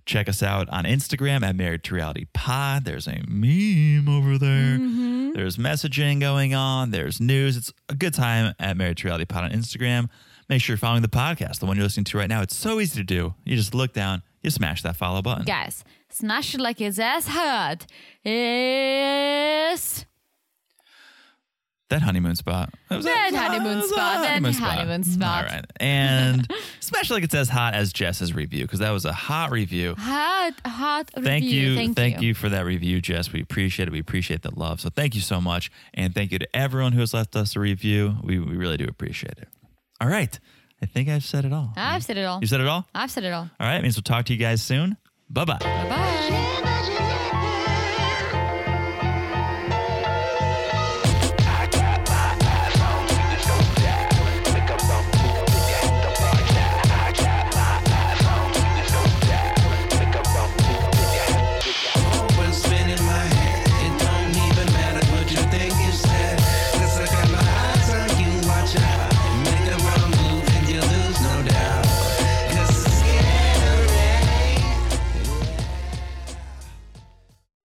Check us out on Instagram at Married to Reality Pod. There's a meme over there. Mm-hmm. There's messaging going on. There's news. It's a good time at Married to Reality Pod on Instagram. Make sure you're following the podcast, the one you're listening to right now. It's so easy to do. You just look down, you smash that follow button. Guys, smash it like it's as hot. Is That honeymoon spot. That was That honeymoon that was spot, that honeymoon spot. All right. And especially like it's as hot as Jess's review, because that was a hot review. hot, hot review. Thank review. you. Thank, you. for that review, Jess. We appreciate it. We appreciate the love. So thank you so much. And thank you to everyone who has left us a review. We, we really do appreciate it. All right. I think I've said it all. I've said it all. You said it all? I've said it all. All right. Means we'll talk to you guys soon. Bye bye. Bye bye.